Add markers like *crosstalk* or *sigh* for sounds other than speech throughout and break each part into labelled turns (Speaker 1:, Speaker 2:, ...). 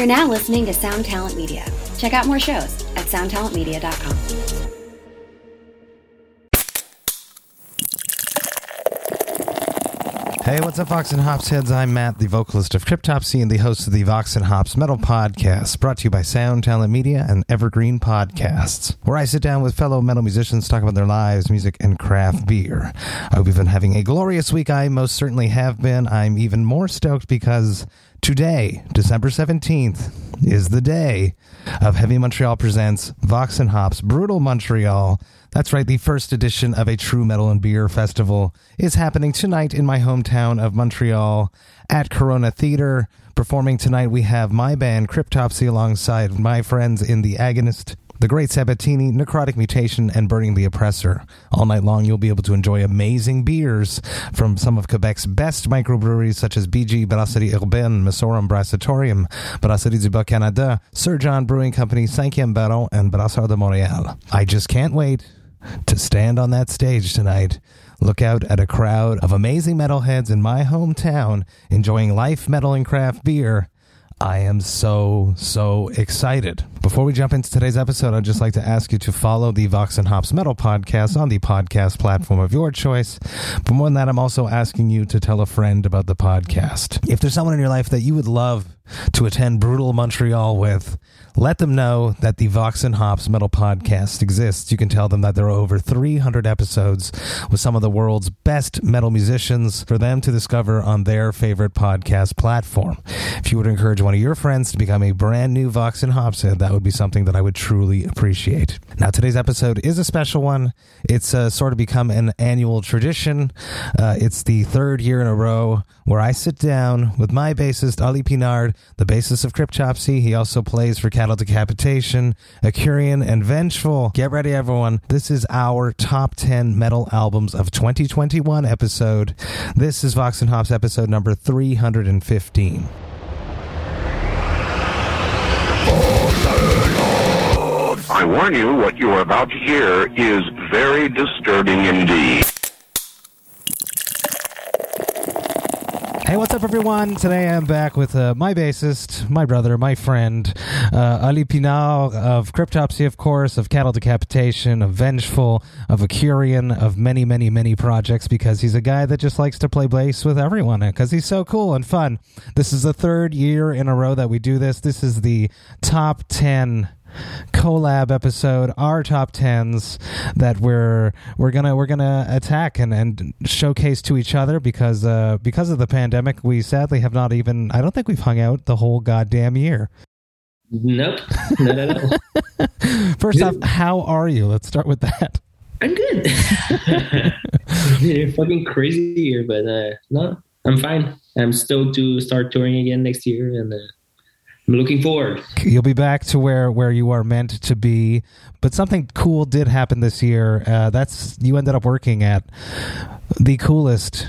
Speaker 1: You're now listening to Sound Talent Media. Check out more shows at soundtalentmedia.com.
Speaker 2: Hey, what's up, Vox and Hops heads? I'm Matt, the vocalist of Cryptopsy and the host of the Vox and Hops Metal Podcast, brought to you by Sound Talent Media and Evergreen Podcasts, where I sit down with fellow metal musicians, talk about their lives, music, and craft beer. I hope you've been having a glorious week. I most certainly have been. I'm even more stoked because today, December 17th, is the day of Heavy Montreal Presents Vox and Hops Brutal Montreal. That's right, the first edition of a True Metal and Beer Festival is happening tonight in my hometown of Montreal at Corona Theater. Performing tonight, we have my band Cryptopsy alongside my friends in The Agonist, The Great Sabatini, Necrotic Mutation, and Burning the Oppressor. All night long, you'll be able to enjoy amazing beers from some of Quebec's best microbreweries, such as BG Brasserie Urbaine, Messorum Brassatorium, Brasserie du Bas-Canada, Sir John Brewing Company, Cinquième Baron, and Brasseurs de Montréal. I just can't wait to stand on that stage tonight, look out at a crowd of amazing metalheads in my hometown enjoying life, metal, and craft beer. I am so, so excited. Before we jump into today's episode, I'd just like to ask you to follow the Vox and Hops Metal Podcast on the podcast platform of your choice. But more than that, I'm also asking you to tell a friend about the podcast. If there's someone in your life that you would love to attend Brutal Montreal with, let them know that the Vox and Hops Metal Podcast exists. You can tell them that there are over 300 episodes with some of the world's best metal musicians for them to discover on their favorite podcast platform. If you would encourage one of your friends to become a brand new Vox and Hops head, that would be something that I would truly appreciate. Now, today's episode is a special one. It's uh, sort of become an annual tradition. Uh, it's the third year in a row where I sit down with my bassist, Oli Pinard, the bassist of Cryptopsy. He also plays for Cattle Decapitation, Akurion, and Vengeful. Get ready, everyone. This is our top 10 metal albums of 2021 episode. This is Vox and Hops episode number 315.
Speaker 3: I warn you, what you are about to hear is very disturbing indeed.
Speaker 2: Hey, what's up, everyone? Today I'm back with uh, my bassist, my brother, my friend, uh, Oli Pinard of Cryptopsy, of course, of Cattle Decapitation, of Vengeful, of Akurion, of many, many, many projects because he's a guy that just likes to play bass with everyone because he's so cool and fun. This is the third year in a row that we do this. This is the top 10 collab episode our top 10s that we're we're gonna we're gonna attack and, and showcase to each other because uh because of the pandemic we sadly have not even i don't think we've hung out the whole goddamn year
Speaker 4: Nope, not at all. *laughs*
Speaker 2: first off how are you let's start with that
Speaker 4: I'm good. it's been a fucking crazy year, but uh, no, I'm fine. I'm stoked to start touring again next year, and uh, I'm looking forward.
Speaker 2: you'll be back to where where you are meant to be. But something cool did happen this year. Uh, that's you ended up working at the coolest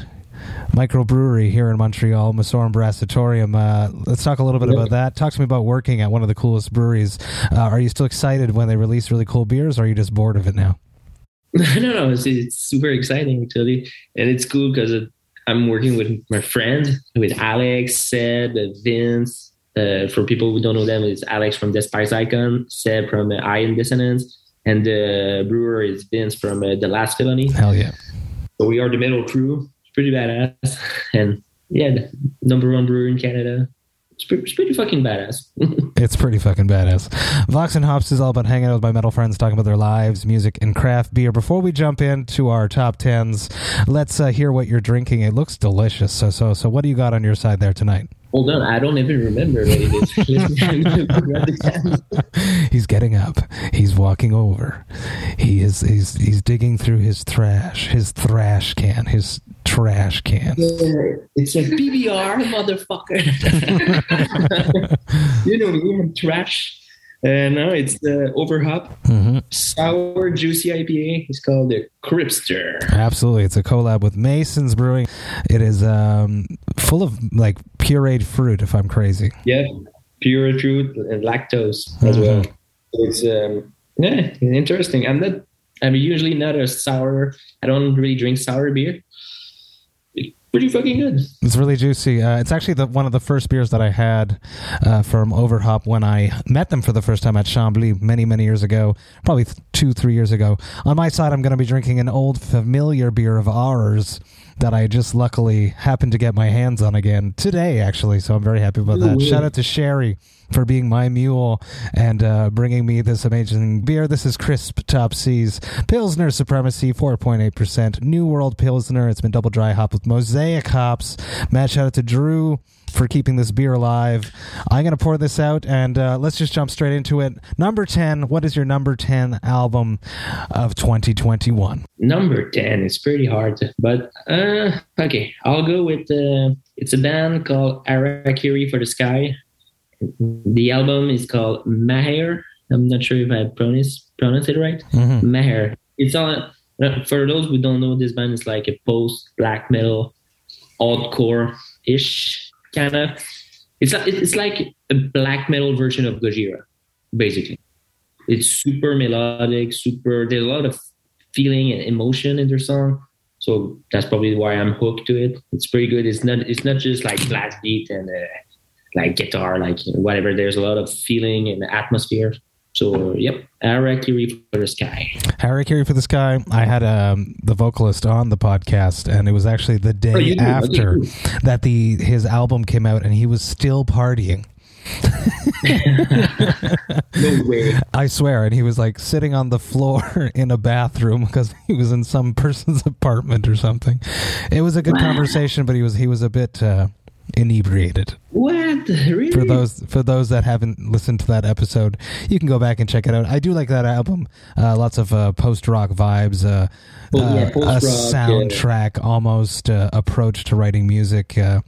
Speaker 2: microbrewery here in montreal Messorum brassatorium uh, let's talk a little bit about that. Talk to me about working at one of the coolest breweries. Uh, are you still excited when they release really cool beers or are you just bored of it now? *laughs*
Speaker 4: No, no, it's, it's super exciting actually, and it's cool because I'm working with my friends, with Alex, Seb, Vince. Uh, for people who don't know them, it's Alex from Despise Icon, Seb from uh, Ion Dissonance, and the brewer is Vince from uh, The Last Felony.
Speaker 2: hell yeah
Speaker 4: So we are the metal crew. It's pretty badass, *laughs* and yeah, the number one brewer in Canada. It's pretty, it's pretty fucking badass. *laughs*
Speaker 2: It's pretty fucking badass. Vox and Hops is all about hanging out with my metal friends, talking about their lives, music, and craft beer. Before we jump into our top tens, let's uh, hear what you're drinking. It looks delicious. So, so, so, what do you got on your side there tonight?
Speaker 4: Hold on, I don't even remember what it is. Grab the can.
Speaker 2: He's getting up. He's walking over. He is. He's. He's digging through his thrash. His thrash can. His trash can.
Speaker 4: it's a PBR, motherfucker. *laughs* you know me, I'm trash. Uh, no, it's the Overhop
Speaker 2: hmm
Speaker 4: Sour Juicy IPA. It's called the Cripster.
Speaker 2: Absolutely, it's a collab with Mason's Brewing. It is um, full of like pureed fruit. If I'm crazy.
Speaker 4: Yeah, pure fruit and lactose as well.
Speaker 2: Mhm.
Speaker 4: It's um, yeah, interesting. I'm not. I'm usually not a sour. I don't really drink sour beer. Pretty fucking good.
Speaker 2: It's really juicy. Uh, it's actually the one of the first beers that I had uh, from Overhop when I met them for the first time at Chambly many, many years ago, probably two, three years ago. On my side, I'm going to be drinking an old familiar beer of ours that I just luckily happened to get my hands on again today, actually. So I'm very happy about that.
Speaker 4: Ooh.
Speaker 2: Shout out to Sherry for being my mule and uh, bringing me this amazing beer. This is Crisp Top Seas Pilsner Supremacy, 4.8%. New World Pilsner. It's been double dry hop with mosaic hops. Mad shout out to Drew for keeping this beer alive. I'm going to pour this out and uh, let's just jump straight into it. Number 10. What is your number 10 album of 2021?
Speaker 4: Number 10 is pretty hard, but uh, okay, I'll go with uh, it's a band called Harakiri for the Sky. The album is called Mære. I'm not sure if I pronounce pronounce it right.
Speaker 2: Mhm.
Speaker 4: Mære. It's on for those who don't know this band, it's like a post black metal, altcore ish kind of. It's like it's like a black metal version of Gojira, basically. It's super melodic, super. There's a lot of feeling and emotion in their song, so that's probably why I'm hooked to it. It's pretty good. It's not. It's not just like blast beat and uh, like guitar, like whatever. There's a lot of feeling and the atmosphere. So yep, Harakiri for the Sky.
Speaker 2: Harakiri for the Sky. I had um, the vocalist on the podcast, and it was actually the day
Speaker 4: Oh, do?
Speaker 2: after that the his album came out, and he was still partying. *laughs*
Speaker 4: No way.
Speaker 2: I swear, and he was like sitting on the floor *laughs* in a bathroom because he was in some person's *laughs* apartment or something. It was a good conversation, but he was he was a bit uh, inebriated.
Speaker 4: What? Really?
Speaker 2: For those for those that haven't listened to that episode, you can go back and check it out. I do like that album. Uh, lots of uh, post rock vibes. Uh,
Speaker 4: Oh, yeah,
Speaker 2: uh, a
Speaker 4: post-rock, yeah.
Speaker 2: soundtrack almost uh, approach to writing music. Uh,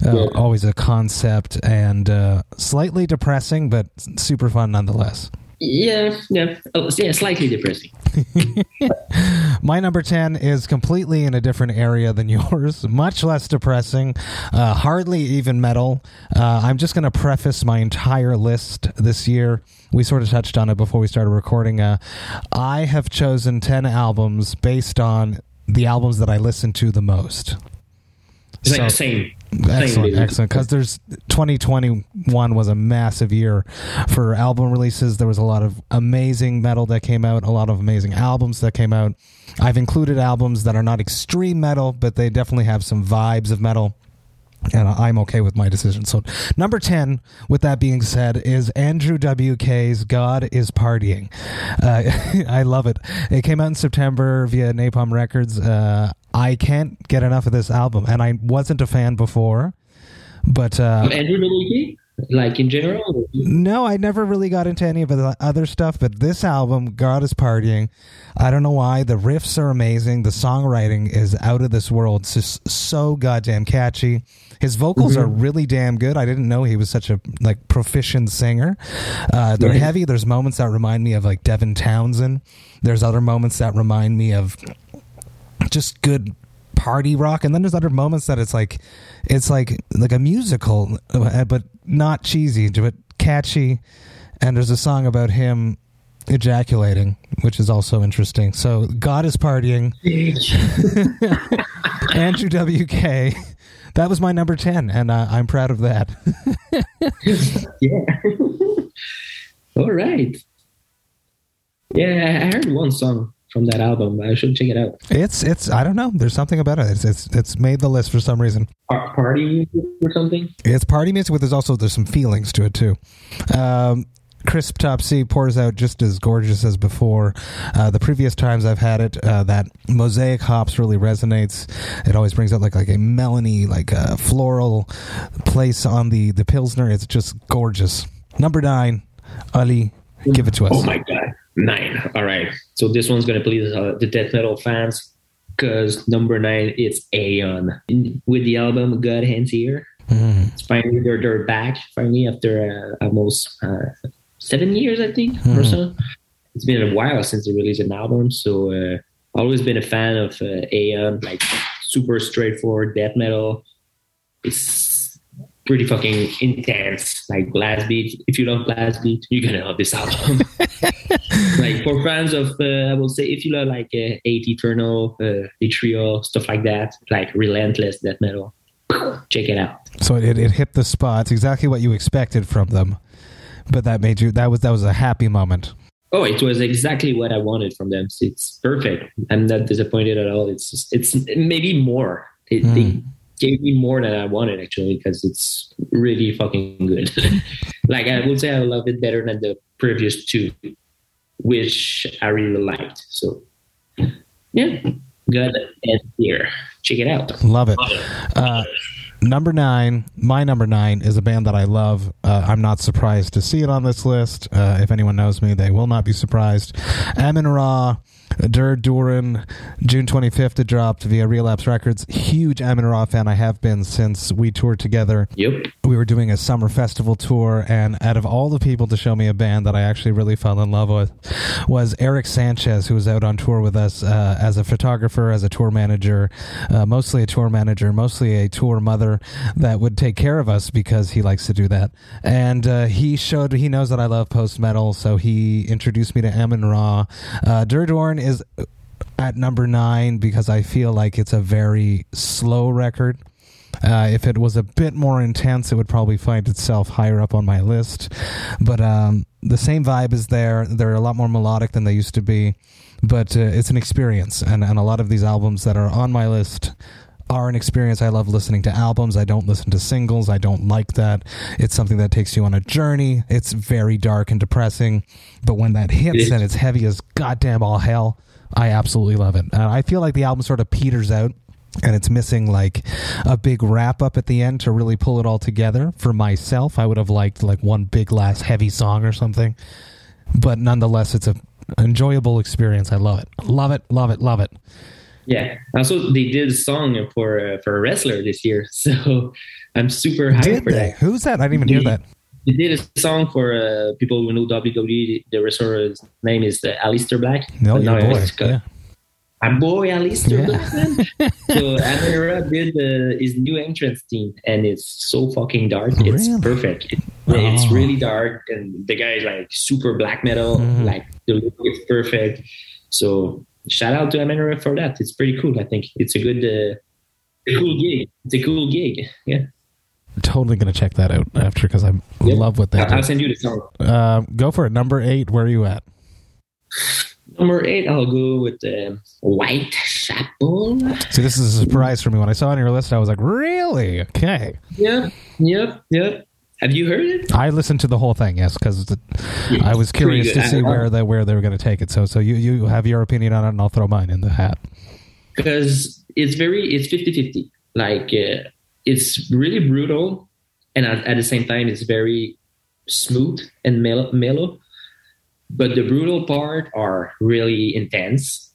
Speaker 4: Yeah.
Speaker 2: Always a concept and uh, slightly depressing, but super fun nonetheless.
Speaker 4: Yeah, yeah, oh, yeah. Slightly depressing. *laughs*
Speaker 2: My number 10 is completely in a different area than *laughs* yours, much less depressing, uh, hardly even metal. Uh, I'm just going to preface my entire list this year. We sort of touched on it before we started recording. Uh, I have chosen 10 albums based on the albums that I listen to the most.
Speaker 4: It's
Speaker 2: So-
Speaker 4: like same.
Speaker 2: Excellent, excellent. Because there's 2021 was a massive year for album releases. There was a lot of amazing metal that came out, a lot of amazing albums that came out. I've included albums that are not extreme metal, but they definitely have some vibes of metal. And I'm okay with my decision. So, number 10, with that being said, is Andrew WK's God is Partying. Uh, *laughs* I love it. It came out in September via Napalm Records. Uh, I can't get enough of this album. And I wasn't a fan before, but. Uh,
Speaker 4: Andrew WK, like in general.
Speaker 2: no, I never really got into any of the other stuff, but this album, God is Partying, I don't know why. The riffs are amazing. The songwriting is out of this world. It's just so goddamn catchy. His vocals are really damn good. I didn't know he was such a like proficient singer. Uh, they're
Speaker 4: Right.
Speaker 2: heavy. There's moments that remind me of like Devin Townsend. There's other moments that remind me of just good party rock and then there's other moments that it's like it's like like a musical uh, but not cheesy but catchy and there's a song about him ejaculating which is also interesting so god is partying *laughs* andrew wk that was my number 10 and uh, i'm proud of that *laughs* *laughs*
Speaker 4: yeah. *laughs* All right. Yeah, I heard one song from that album. I should check it out.
Speaker 2: it's it's i don't know there's something about it it's it's, it's made the list for some reason
Speaker 4: Par- Party music or something.
Speaker 2: It's party music, but there's also there's some feelings to it too. Um, Crisp Top C pours out just as gorgeous as before. Uh, the previous times I've had it, uh, that mosaic hops really resonates. It always brings out like like a melony, like a floral place on the the pilsner. It's just gorgeous. Number nine, Oli, give it to us.
Speaker 4: Oh my god, nine. All right. So this one's gonna please uh, the death metal fans because number nine is Aeon with the album God Ends Here. It's finally they're they're back finally after uh, almost uh, seven years, I think, or so. It's been a while since they released an album, so uh, always been a fan of uh, Aeon, like super straightforward death metal. It's pretty fucking intense, like blast beat. If you love blast beat, you're gonna love this album. *laughs* *laughs* like for fans of, uh, I will say, if you love like uh, Hate Eternal, uh, Trio, stuff like that, like relentless death metal, check it out.
Speaker 2: So it, it hit the spot. It's exactly what you expected from them, but that made you that was that was a happy moment.
Speaker 4: Oh, it was exactly what I wanted from them. It's perfect. I'm not disappointed at all. It's just, it's maybe more. It, mm. They gave me more than I wanted actually because it's really fucking good. *laughs* like I would say, I love it better than the previous two, which I really liked. So yeah, God Ends Here. Check it out.
Speaker 2: Love it. Uh, number nine, my number nine is a band that I love. Uh, I'm not surprised to see it on this list. Uh, if anyone knows me, they will not be surprised. Amenra De Doorn, June 25th, it dropped via Relapse Records. Huge Amenra fan I have been since we toured together.
Speaker 4: Yep.
Speaker 2: We were doing a summer festival tour, and out of all the people to show me a band that I actually really fell in love with was Eric Sanchez, who was out on tour with us uh, as a photographer, as a tour manager, uh, mostly a tour manager, mostly a tour mother that would take care of us because he likes to do that. And uh, he showed, he knows that I love post metal, so he introduced me to Amenra. Uh, Doorn is at number nine because I feel like it's a very slow record. Uh, if it was a bit more intense, it would probably find itself higher up on my list. But um, the same vibe is there. They're a lot more melodic than they used to be, but uh, it's an experience. And, and a lot of these albums that are on my list are an experience. I love listening to albums. I don't listen to singles. I don't like that. It's something that takes you on a journey. It's very dark and depressing, but when that hits and it's heavy as goddamn all hell, I absolutely love it. Uh, I feel like the album sort of peters out and it's missing like a big wrap up at the end to really pull it all together. For myself, I would have liked like one big last heavy song or something, but nonetheless, it's a enjoyable experience. I love it, love it, love it, love it.
Speaker 4: Yeah. Also, they did a song for uh, for a wrestler this year, *laughs* so I'm super hyped
Speaker 2: did
Speaker 4: for
Speaker 2: they?
Speaker 4: that.
Speaker 2: Who's that? I didn't even
Speaker 4: they,
Speaker 2: hear that.
Speaker 4: They did a song for uh, people who know WWE. The wrestler's name is uh, Aleister Black.
Speaker 2: No, your boy. Yeah.
Speaker 4: My boy Aleister yeah. Black. *laughs* so Amenra did uh, his new entrance theme, and it's so fucking dark. Really? It's perfect. It, oh. It's really dark, and the guy is like super black metal. Mm-hmm. Like the look is perfect. So shout out to Amon for that. It's pretty cool. I think it's a good, uh, cool gig. It's a cool gig. Yeah.
Speaker 2: I'm totally gonna check that out after because I yep. love what they
Speaker 4: I'll,
Speaker 2: do.
Speaker 4: I'll send you the song.
Speaker 2: Uh, go for it. Number eight. Where are you at?
Speaker 4: Number eight, I'll go with White Whitechapel.
Speaker 2: See, this is a surprise for me. When I saw it on your list, I was like, "Really? Okay."
Speaker 4: Yep, yep, yep. Have you heard it?
Speaker 2: I listened to the whole thing, yes, because yeah, I was curious to see where they where they were going to take it. So, so you you have your opinion on it, and I'll throw mine in the hat.
Speaker 4: Because it's very it's 50-50. Like uh, it's really brutal, and at, at, the same time, it's very smooth and mellow, mellow. But the brutal part are really intense,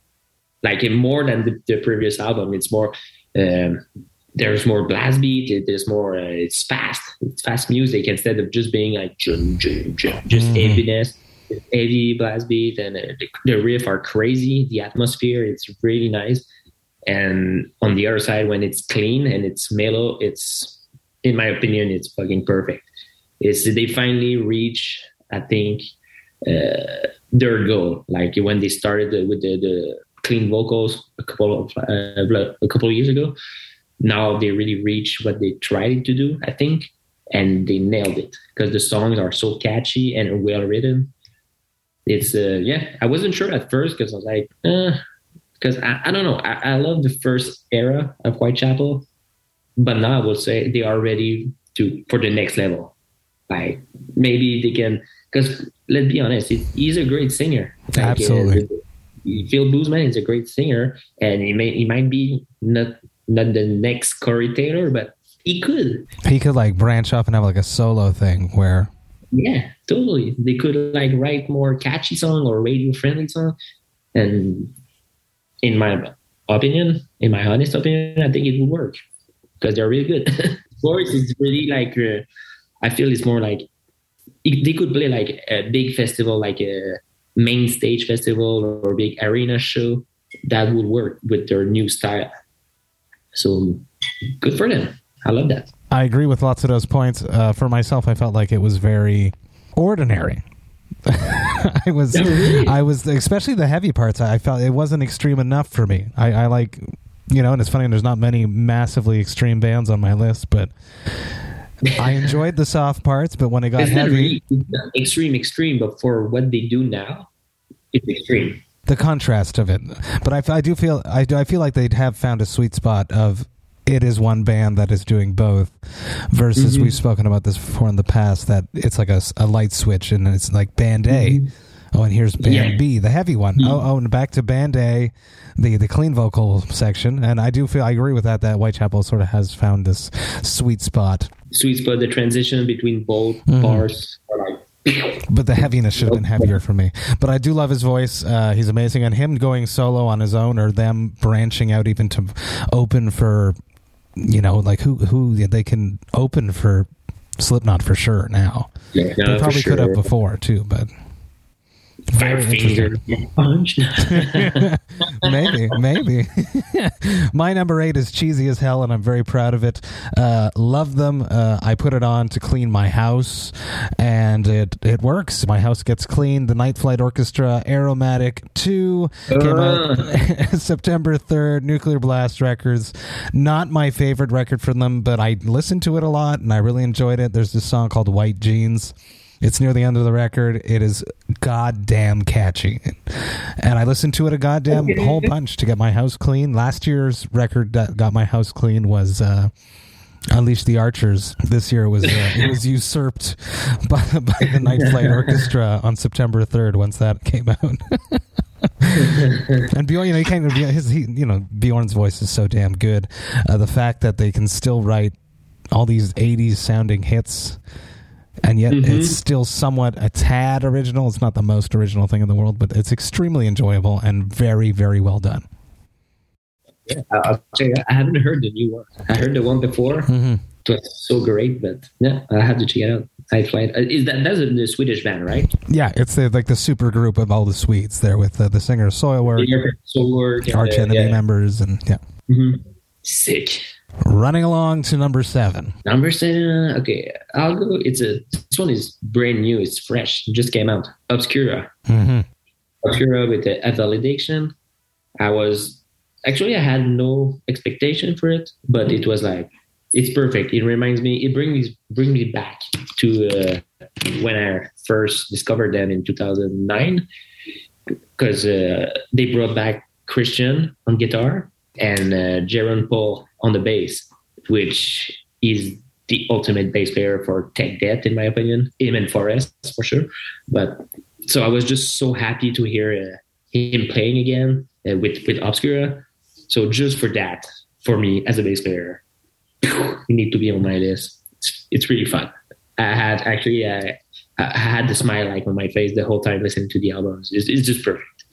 Speaker 4: like in more than the, the previous album. It's more um, there's more blast beat. There's more. Uh, it's fast. It's fast music instead of just being like just mm-hmm. heaviness, heavy blast beat, and uh, the, the riff are crazy. The atmosphere it's really nice. And on the other side, when it's clean and it's mellow, it's in my opinion, it's fucking perfect. It's they finally reach, I think, uh, their goal. Like when they started with the, the clean vocals a couple of uh, a couple of years ago now they really reach what they tried to do, I think, and they nailed it because the songs are so catchy and well written. It's uh, yeah, I wasn't sure at first because I was like, because uh, I, I don't know, I, I love the first era of Whitechapel, but now I will say they are ready to for the next level. Like maybe they can, because let's be honest, it, he's a great singer. Like,
Speaker 2: Absolutely. Uh,
Speaker 4: Phil Bozeman is a great singer, and he may he might be not not the next Corey Taylor, but he could.
Speaker 2: He could like branch off and have like a solo thing where.
Speaker 4: Yeah, totally. They could like write more catchy song or radio friendly song, and in my opinion, in my honest opinion, I think it would work because they're really good. *laughs* Boris is really like uh, I feel it's more like they could play like a big festival, like a main stage festival or big arena show. That would work with their new style. So good for them. I love that.
Speaker 2: I agree with lots of those points. Uh, for myself, I felt like it was very ordinary. *laughs* I was,
Speaker 4: Oh.
Speaker 2: I was, especially the heavy parts. I felt it wasn't extreme enough for me. I, I like, you know, and it's funny. There's not many massively extreme bands on my list, but I enjoyed the soft parts. But when it got
Speaker 4: It's
Speaker 2: heavy,
Speaker 4: really extreme, extreme, but for what they do now, it's extreme.
Speaker 2: The contrast of it. But I, I do feel I do I feel like they have found a sweet spot of it is one band that is doing both versus
Speaker 4: Mhm.
Speaker 2: we've spoken about this before in the past that it's like a light switch and it's like band A.
Speaker 4: Mhm.
Speaker 2: Oh, and here's band
Speaker 4: Yeah.
Speaker 2: B, the heavy one.
Speaker 4: Mhm.
Speaker 2: Oh, oh, and back to band A, the the clean vocal section. And I do feel I agree with that. That Whitechapel sort of has found this sweet spot,
Speaker 4: Sweet spot, the transition between both
Speaker 2: Mhm.
Speaker 4: bars are like
Speaker 2: but the heaviness should have been heavier for me. But I do love his voice. Uh, he's amazing, and him going solo on his own, or them branching out even to open for, you know, like who who they can open for Slipknot for sure now.
Speaker 4: yeah,
Speaker 2: they probably
Speaker 4: for
Speaker 2: could have before too, but very
Speaker 4: Five
Speaker 2: interesting.
Speaker 4: finger punch. *laughs*
Speaker 2: maybe, maybe. *laughs* My number eight is cheesy as hell, and I'm very proud of it. Uh, love them. Uh, I put it on to clean my house, and it it works. My house gets cleaned. The Night Flight Orchestra, Aeromantic Two, came out *laughs* September third. Nuclear Blast Records. Not my favorite record from them, but I listened to it a lot, and I really enjoyed it. There's this song called White Jeans. It's near the end of the record. It is goddamn catchy. And I listened to it a goddamn whole bunch to get my house clean. Last year's record that got my house clean was uh, Unleash the Archers. This year it was uh, *laughs* it was usurped by, by the Night Flight Orchestra on September 3rd once that came out. and Bjorn, you know, he of his, he, you know, Bjorn's voice is so damn good. Uh, the fact that they can still write all these '80s sounding hits, and yet
Speaker 4: Mhm.
Speaker 2: it's still somewhat a tad original. It's not the most original thing in the world, but it's extremely enjoyable and very, very well done.
Speaker 4: Yeah, I'll tell you, I haven't heard the new one. I heard the one before.
Speaker 2: Mm-hmm.
Speaker 4: It was so great, but yeah, I have to check it out. I Flight. Uh, Is that that's a, the Swedish band, right?
Speaker 2: Yeah, it's the, like the super group of all the Swedes there with uh, the singer Soilwork,
Speaker 4: Yeah, Soilwork and,
Speaker 2: Arch Enemy
Speaker 4: yeah.
Speaker 2: members, and yeah.
Speaker 4: Mhm. Sick.
Speaker 2: Running along to number seven.
Speaker 4: Number seven. Okay, I'll go. It's a this one is brand new. It's fresh. It just came out. Obscura.
Speaker 2: Mm-hmm.
Speaker 4: Obscura with the a Valediction. I was actually I had no expectation for it, but it was like it's perfect. It reminds me. It brings bring me back to uh, when I first discovered them in 2009, because uh, they brought back Christian on guitar and uh, Jeroen Paul on the bass, which is the ultimate bass player for Tech Death, in my opinion. Him and Forrest for sure. But so I was just so happy to hear uh, him playing again uh, with with Obscura. So just for that, for me as a bass player, you need to be on my list. It's, it's really fun. I had actually I, I had the smile like on my face the whole time listening to the albums. It's, it's just perfect.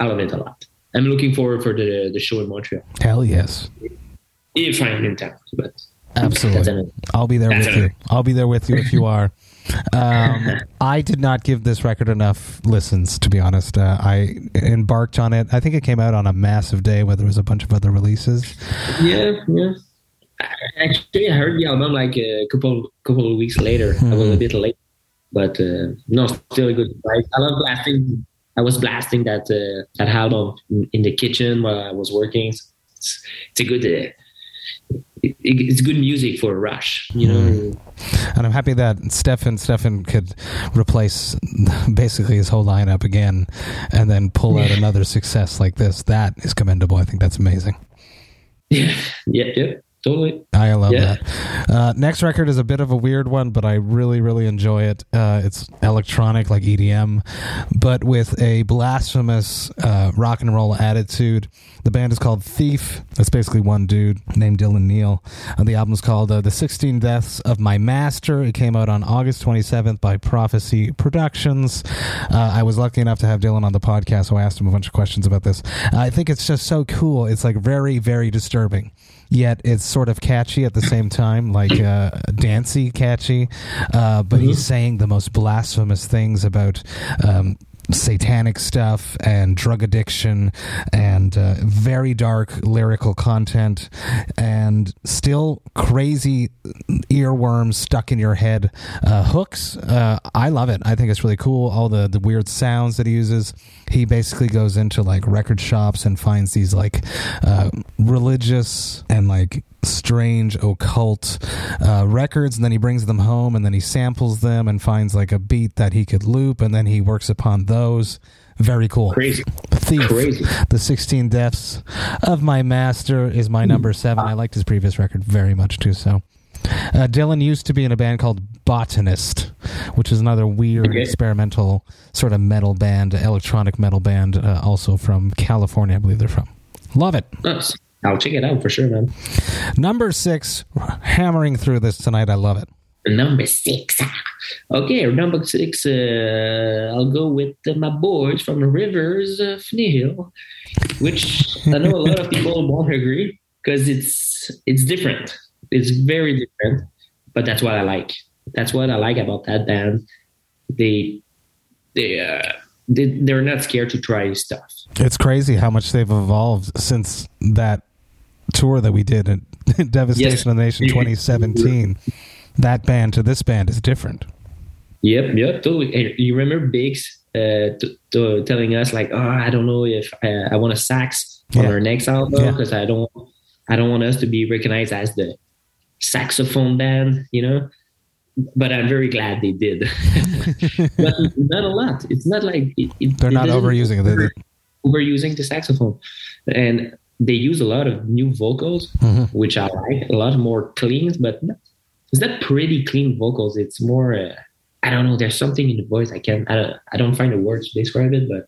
Speaker 4: I love it a lot. I'm looking forward for the the show in Montreal
Speaker 2: Hell yes.
Speaker 4: if I'm in town, but
Speaker 2: absolutely, I'll be there
Speaker 4: That's
Speaker 2: with you. I'll be there with you if you are. *laughs* Um, I did not give this record enough listens, to be honest. Uh, I embarked on it. I think it came out on a massive day where there was a bunch of other releases.
Speaker 4: Yeah, yeah. Actually, I heard the album like a couple couple of weeks later. I was a bit late, but uh, no, still a good. I love blasting. I was blasting that uh, that album in, the kitchen while I was working. It's, it's a good. Uh, it, it's good music for a rush, you know.
Speaker 2: And I'm happy that Stefan Stefan could replace basically his whole lineup again and then pull out another success like this. That is commendable. I think that's amazing. *laughs*
Speaker 4: Yeah, yeah, yeah, totally.
Speaker 2: I love
Speaker 4: Yeah.
Speaker 2: that. Uh, next record is a bit of a weird one, but I really, really enjoy it. Uh, it's electronic, like EDM, but with a blasphemous uh, rock and roll attitude. The band is called Thief. It's basically one dude named Dylan Neal. And the album's called uh, The 16 Deaths of My Master. It came out on August 27th by Prophecy Productions. Uh, I was lucky enough to have Dylan on the podcast, so I asked him a bunch of questions about this. I think it's just so cool. It's like very, very disturbing yet it's sort of catchy at the same time, like uh, dancey catchy. Uh, but he's saying the most blasphemous things about. Um, satanic stuff and drug addiction and uh, very dark lyrical content and still crazy earworms stuck in your head uh, hooks. Uh, I love it. I think it's really cool. All the, the weird sounds that he uses. He basically goes into like record shops and finds these like uh, religious and like strange occult uh, records and then he brings them home and then he samples them and finds like a beat that he could loop and then he works upon those very cool
Speaker 4: Crazy.
Speaker 2: thief
Speaker 4: Crazy.
Speaker 2: the 16 deaths of my master is my number seven i liked his previous record very much too so uh, dylan used to be in a band called botanist which is another weird
Speaker 4: Okay.
Speaker 2: experimental sort of metal band electronic metal band uh, also from california i believe they're from love it
Speaker 4: Nice. I'll check it out for sure, man.
Speaker 2: Number six, hammering through this tonight. I love it.
Speaker 4: Number six. Okay, number six. Uh, I'll go with uh, my boys from Rivers of Nihil, which I know a lot of people won't agree because it's it's different. It's very different, but that's what I like. That's what I like about that band. They they uh, they they're not scared to try stuff.
Speaker 2: It's crazy how much they've evolved since that tour that we did at *laughs* Devastation
Speaker 4: Yes.
Speaker 2: of the Nation 2017. That band to this band is different.
Speaker 4: Yep, yep, totally. Hey, You remember Biggs uh, t- t- telling us like, "Oh, I don't know if uh, I want a sax on
Speaker 2: Yeah.
Speaker 4: our next album
Speaker 2: Yeah.
Speaker 4: because I don't, I don't want us to be recognized as the saxophone band," you know. But I'm very glad they did. *laughs* but not a lot. It's not like it, it,
Speaker 2: They're
Speaker 4: it
Speaker 2: not overusing it.
Speaker 4: Overusing the saxophone, and they use a lot of new vocals,
Speaker 2: Mhm.
Speaker 4: which I like. A lot more clean, but it's not pretty clean vocals. It's more. Uh, I don't know. There's something in the voice. I can't. I don't. I don't find the words to describe it, but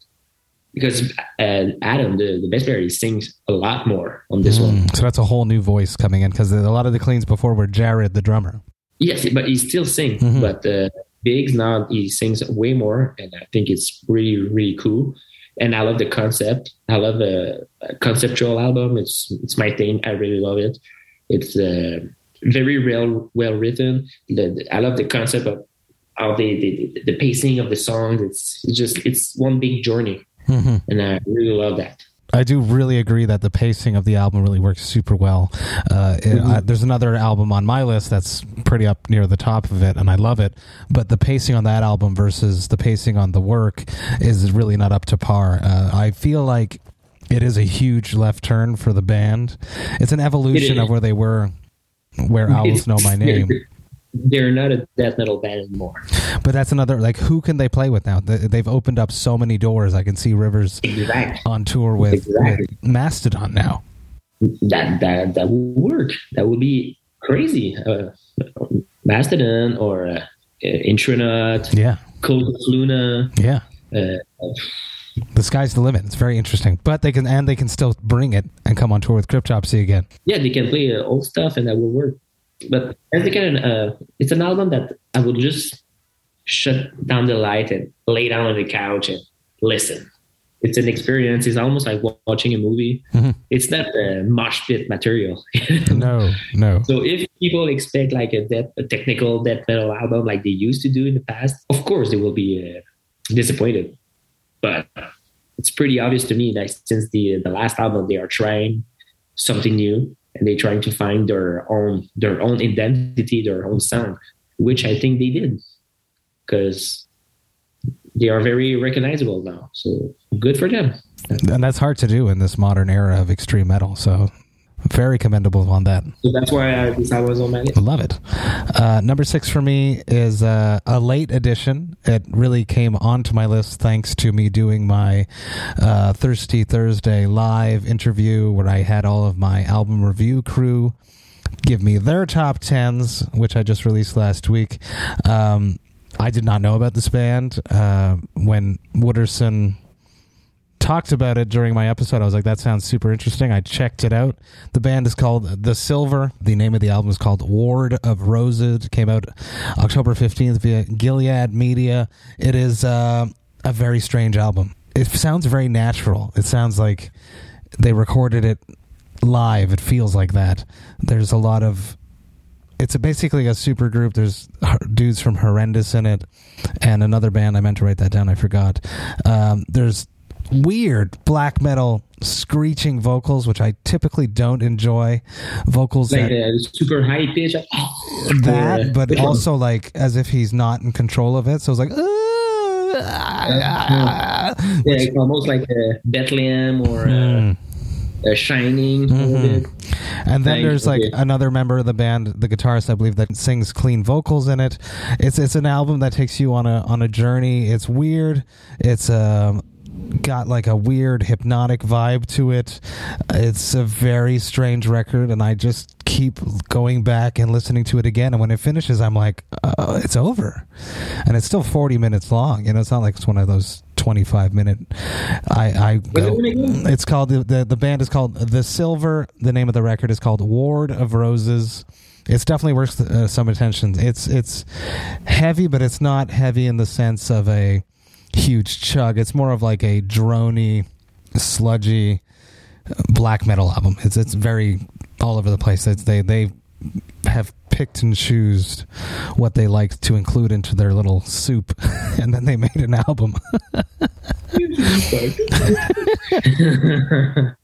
Speaker 4: because uh, Adam, the the bass player, he sings a lot more on this one.
Speaker 2: Mm, so that's a whole new voice coming in because a lot of the cleans before were Jared, the drummer.
Speaker 4: Yes, but he still sings.
Speaker 2: Mhm.
Speaker 4: But uh, Biggs now he sings way more, and I think it's really really cool. And I love the concept. I love the conceptual album. It's it's my thing. I really love it. It's uh, very well well written. The, the- I love the concept of how they, the the pacing of the songs. It's, it's just it's one big journey,
Speaker 2: hmm
Speaker 4: and I really love that.
Speaker 2: I do really agree that the pacing of the album really works super well. Uh, it-
Speaker 4: Mm-hmm.
Speaker 2: I- there's another album on my list that's pretty up near the top of it, and I love it. But the pacing on that album versus the pacing on the work is really not up to par. Uh, I feel like it is a huge left turn for the band. It's an evolution
Speaker 4: is.
Speaker 2: of where they were, where owls *laughs* know my *laughs* name.
Speaker 4: They're not a death metal band anymore.
Speaker 2: But that's another like who can they play with now? They- They've opened up so many doors. I can see Rivers
Speaker 4: Exactly.
Speaker 2: on tour with,
Speaker 4: Exactly.
Speaker 2: with Mastodon now.
Speaker 4: that that that would work. That would be crazy. Uh, Mastodon or uh, uh, Intronaut,
Speaker 2: Yeah,
Speaker 4: Cult of Luna.
Speaker 2: yeah.
Speaker 4: Uh,
Speaker 2: The sky's the limit. It's very interesting, but they can and they can still bring it and come on tour with Cryptopsy again.
Speaker 4: yeah, they can play uh, old stuff and that will work. But as they uh, it's an album that I would just shut down the light and lay down on the couch and listen. It's an experience. It's almost like watching a movie.
Speaker 2: Mhm.
Speaker 4: It's not uh, mosh pit material. *laughs*
Speaker 2: No, no.
Speaker 4: So if people expect like a, death, a technical death metal album like they used to do in the past, of course they will be uh, disappointed. But it's pretty obvious to me that since the the last album they are trying something new and they're trying to find their own their own identity, their own sound, which I think they did because they are very recognizable now. So good for them.
Speaker 2: And that's hard to do in this modern era of extreme metal. So very commendable on that.
Speaker 4: So that's why I, this album was on my list.
Speaker 2: Love it. Uh, number six for me is uh, a late addition. It really came onto my list thanks to me doing my uh, Thirsty Thursday live interview where I had all of my album review crew give me their top tens, which I just released last week. Um, I did not know about this band uh, when Wooderson talked about it during my episode. I was like, that sounds super interesting. I checked it out. The band is called The Silver. The name of the album is called Ward of Roses. It came out October 15th via Gilead Media. It is uh, a very strange album. It sounds very natural. It sounds like they recorded it live. It feels like that. There's a lot of it's a, basically a super group. There's dudes from Horrendous in it, and another band. I meant to write that down. I forgot. Um, there's weird black metal screeching vocals, which I typically don't enjoy. Vocals
Speaker 4: like
Speaker 2: that,
Speaker 4: uh, super high pitch. *laughs*
Speaker 2: That, but *laughs* also like as if he's not in control of it. So it's like.
Speaker 4: yeah, it's almost like a Bethlehem or uh, a Shining.
Speaker 2: Mhm. And then there's like
Speaker 4: okay.
Speaker 2: another member of the band, the guitarist, I believe, that sings clean vocals in it. It's it's an album that takes you on a on a journey. It's weird. It's um got like a weird hypnotic vibe to it. It's a very strange record, and I just keep going back and listening to it again. And when it finishes, I'm like, uh, it's over, and it's still 40 minutes long. You know, it's not like it's one of those 25 minute. I I go. It's called the, the the band is called The Silver. The name of the record is called Ward of Roses. It's definitely worth uh, some attention. It's it's heavy, but it's not heavy in the sense of a huge chug. It's more of like a drony, sludgy black metal album. It's it's very all over the place. It's, they they have picked and choosed what they like to include into their little soup, *laughs* and then they made an album. *laughs* *laughs*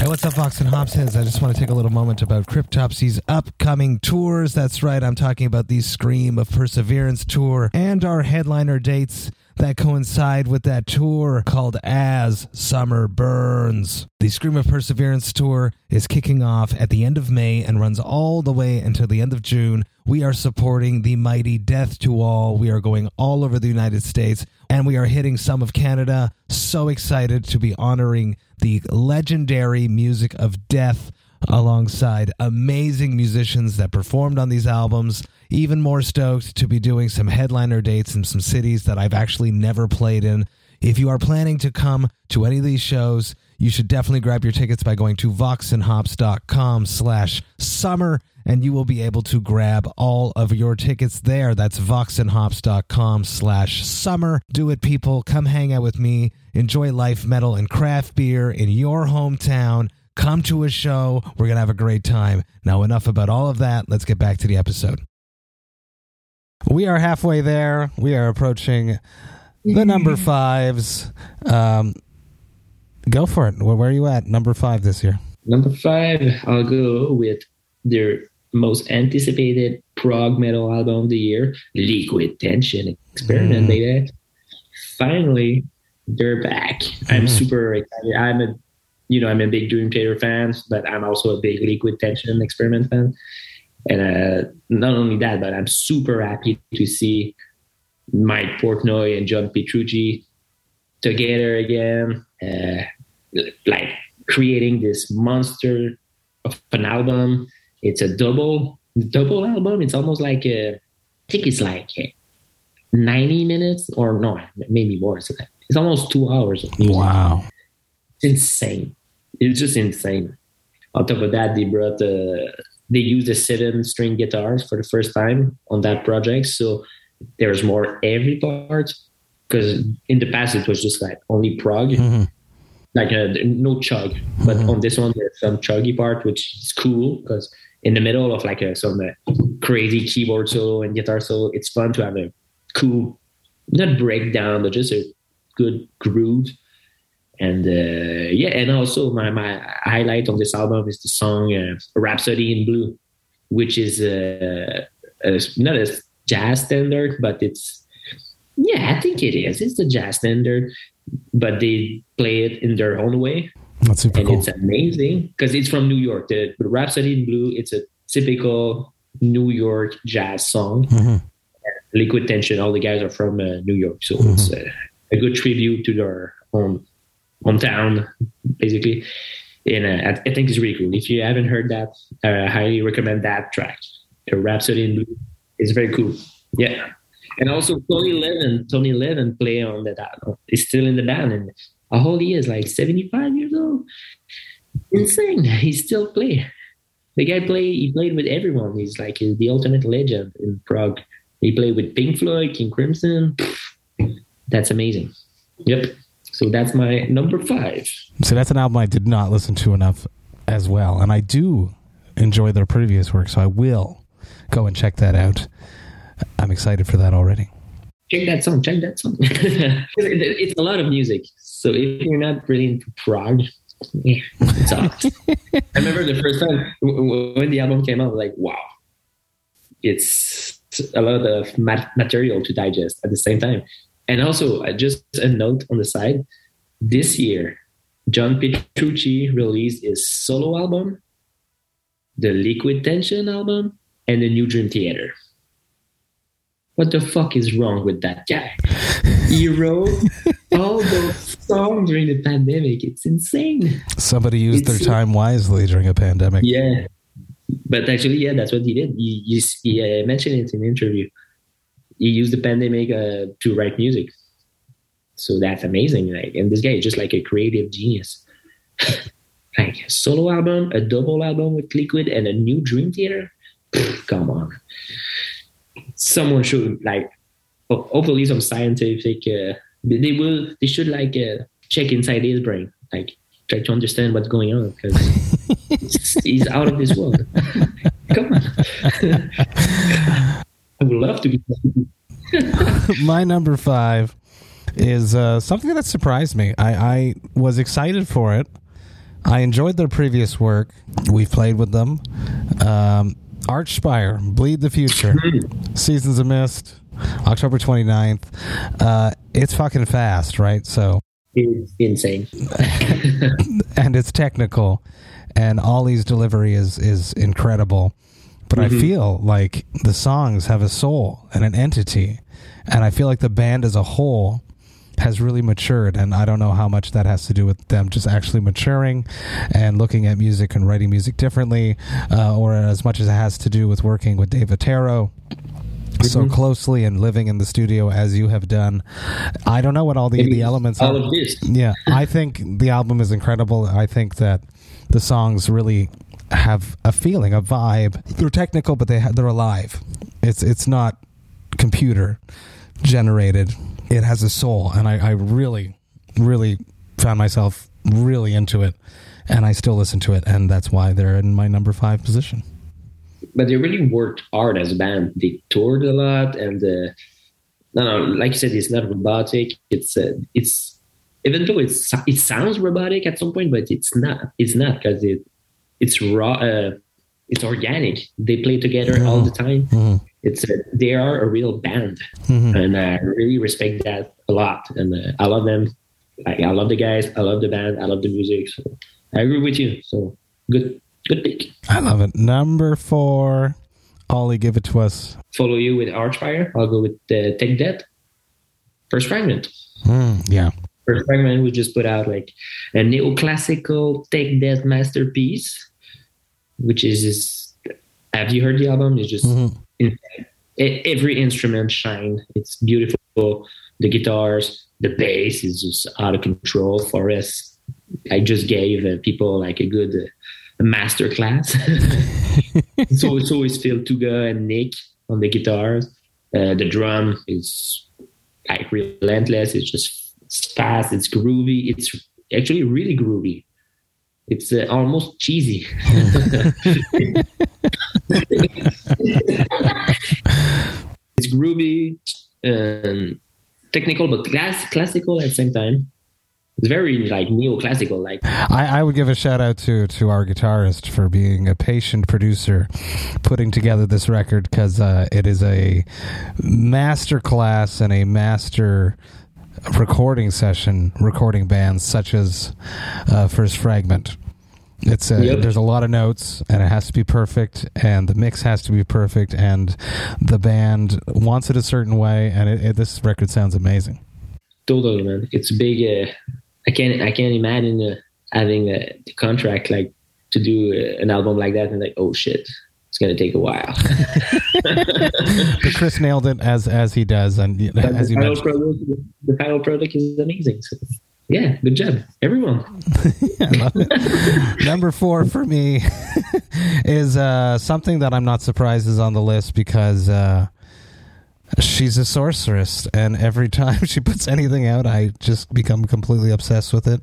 Speaker 2: Hey, what's up, Vox and Hopsheads? I just want to take a little moment about Cryptopsy's upcoming tours. That's right, I'm talking about the Scream of Perseverance tour and our headliner dates that coincide with that tour called As Summer Burns. The Scream of Perseverance tour is kicking off at the end of May and runs all the way until the end of June. We are supporting the mighty Death to All. We are going all over the United States and we are hitting some of Canada. So excited to be honoring the legendary music of death alongside amazing musicians that performed on these albums. Even more stoked to be doing some headliner dates in some cities that I've actually never played in. If you are planning to come to any of these shows, you should definitely grab your tickets by going to voxandhops.com slash summer and you will be able to grab all of your tickets there. That's voxandhops.com slash summer. Do it, people. Come hang out with me. Enjoy life, metal, and craft beer in your hometown. Come to a show. We're going to have a great time. Now, enough about all of that. Let's get back to the episode. We are halfway there. We are approaching the number *laughs* fives. Um, go for it. Where, where are you at? Number five this year.
Speaker 4: Number five, I'll go with their most anticipated prog metal album of the year, Liquid Tension Experiment,
Speaker 2: Mm.
Speaker 4: baby. Finally, they're back. I'm
Speaker 2: Mhm.
Speaker 4: super excited. I'm a, you know, I'm a big Dream Theater fan, but I'm also a big Liquid Tension Experiment fan. And uh, not only that, but I'm super happy to see Mike Portnoy and John Petrucci together again, uh, like creating this monster of an album. It's a double double album. It's almost like a, I think it's like uh, 90 minutes or no, maybe more. It's, it's almost two hours of music.
Speaker 2: Wow.
Speaker 4: It's insane. It's just insane. On top of that, they brought uh, they used the seven string guitars for the first time on that project, so there's more every part. Because in the past it was just like only prog,
Speaker 2: Mhm.
Speaker 4: like uh, no chug. But
Speaker 2: Mhm.
Speaker 4: on this one, there's some chuggy part, which is cool because in the middle of like a, some uh, crazy keyboard solo and guitar solo, it's fun to have a cool, not breakdown, but just a good groove. And uh, yeah, and also my, my highlight on this album is the song uh, Rhapsody in Blue, which is uh, a, not a jazz standard, but it's, yeah, I think it is. It's a jazz standard, but they play it in their own way
Speaker 2: That's super
Speaker 4: and
Speaker 2: cool.
Speaker 4: it's amazing because it's from New York. The Rhapsody in Blue, it's a typical New York jazz song.
Speaker 2: Mhm.
Speaker 4: Liquid Tension, all the guys are from uh, New York, so
Speaker 2: Mm-hmm.
Speaker 4: it's uh, a good tribute to their home hometown, basically. And uh, I, I think it's really cool. If you haven't heard that, uh, I highly recommend that track. The Rhapsody in Blue is very cool. Yeah, and also Tony Levin, Tony Levin play on that. He's still in the band, and how old he is? Like seventy-five years old. Insane. *laughs* He still play. The guy play. He played with everyone. He's like the ultimate legend in prog. He played with Pink Floyd, King Crimson. That's amazing. Yep. So that's my number five.
Speaker 2: So that's an album I did not listen to enough as well, and I do enjoy their previous work, so I will go and check that out. I'm excited for that already.
Speaker 4: Check that song. Check that song. *laughs* it's a lot of music. So if you're not really into prog, yeah, it's off. I remember the first time when the album came out, like, wow, it's a lot of material to digest at the same time. And also, uh, just a note on the side this year, John Petrucci released his solo album, the Liquid Tension album, and the New Dream Theater. What the fuck is wrong with that guy? He wrote *laughs* all those songs during the pandemic. It's insane.
Speaker 2: Somebody used it's, their time wisely during a pandemic.
Speaker 4: Yeah. But actually, yeah, that's what he did. He, he, he uh, mentioned it in an interview. He used the pandemic uh, to write music. So that's amazing. Like, and this guy is just like a creative genius. *laughs* like a solo album, a double album with Liquid, and a new Dream Theater. come on. Someone should like, hopefully, some scientific. Uh, they will. They should like uh, check inside his brain, like try to understand what's going on because *laughs* he's out of this world. *laughs* come on. *laughs* I would love to be.
Speaker 2: My number five is uh, something that surprised me. I, I was excited for it. I enjoyed their previous work. We've played with them. Um, Archspire, Bleed the Future, Seasons of Mist, October 29th. Uh, it's fucking fast, right? So
Speaker 4: it's insane. *laughs*
Speaker 2: and it's technical and Ollie's delivery is is incredible. But mm-hmm. I feel like the songs have a soul and an entity. And I feel like the band as a whole has really matured. And I don't know how much that has to do with them just actually maturing and looking at music and writing music differently, uh, or as much as it has to do with working with Dave Otero so mm-hmm. closely and living in the studio as you have done. I don't know what all the, the elements
Speaker 4: all
Speaker 2: are.
Speaker 4: Of this.
Speaker 2: Yeah, I think the album is incredible. I think that the songs really have a feeling, a vibe. They're technical, but they ha- they're alive. It's it's not computer generated it has a soul, and I, I really, really found myself really into it, and I still listen to it, and that's why they're in my number five position.
Speaker 4: But they really worked hard as a band. They toured a lot, and uh, no, no, like you said, it's not robotic. It's uh, it's even though it's it sounds robotic at some point, but it's not. It's not because it it's raw. Uh, it's organic. They play together mm-hmm. all the time. Mm-hmm it's a, they are a real band, mm-hmm. and I really respect that a lot. And uh, I love them. I, I, love the guys. I love the band. I love the music. So I agree with you. So good, good pick.
Speaker 2: I love it. Number four, Oli, give it to us.
Speaker 4: Follow you with Archspire. I'll go with uh, Take That. First fragment.
Speaker 2: Mm, yeah.
Speaker 4: First fragment we just put out like a neoclassical Take That masterpiece, which is. Have you heard the album? It's just. Mm-hmm every instrument shine. It's beautiful. The guitars, the bass is just out of control for us. I just gave uh, people like a good uh, master class. so *laughs* it's always Phil Tougas and Nick on the guitars. Uh, the drum is like relentless. It's just it's fast. It's groovy. It's actually really groovy. It's uh, almost cheesy. *laughs* it's groovy and technical, but class, classical at the same time. It's very like neoclassical. Like
Speaker 2: I, I would give a shout out to to our guitarist for being a patient producer, putting together this record because uh, it is a master class and a master recording session, recording bands such as uh, First Fragment. It's a, yep. there's a lot of notes, and it has to be perfect, and the mix has to be perfect, and the band wants it a certain way, and it, it, this record sounds amazing.
Speaker 4: Totally, man. It's big. Uh, I can't I can't imagine uh, having a contract like to do uh, an album like that, and like, oh shit, it's going to take a while. *laughs*
Speaker 2: but Chris nailed it as as he does, and as
Speaker 4: the,
Speaker 2: you
Speaker 4: final product, the final product is amazing. So yeah, good job, everyone. *laughs* *laughs*
Speaker 2: Number four for me is uh, something that I'm not surprised is on the list because uh, She's a sorceress, and every time *laughs* she puts anything out, I just become completely obsessed with it.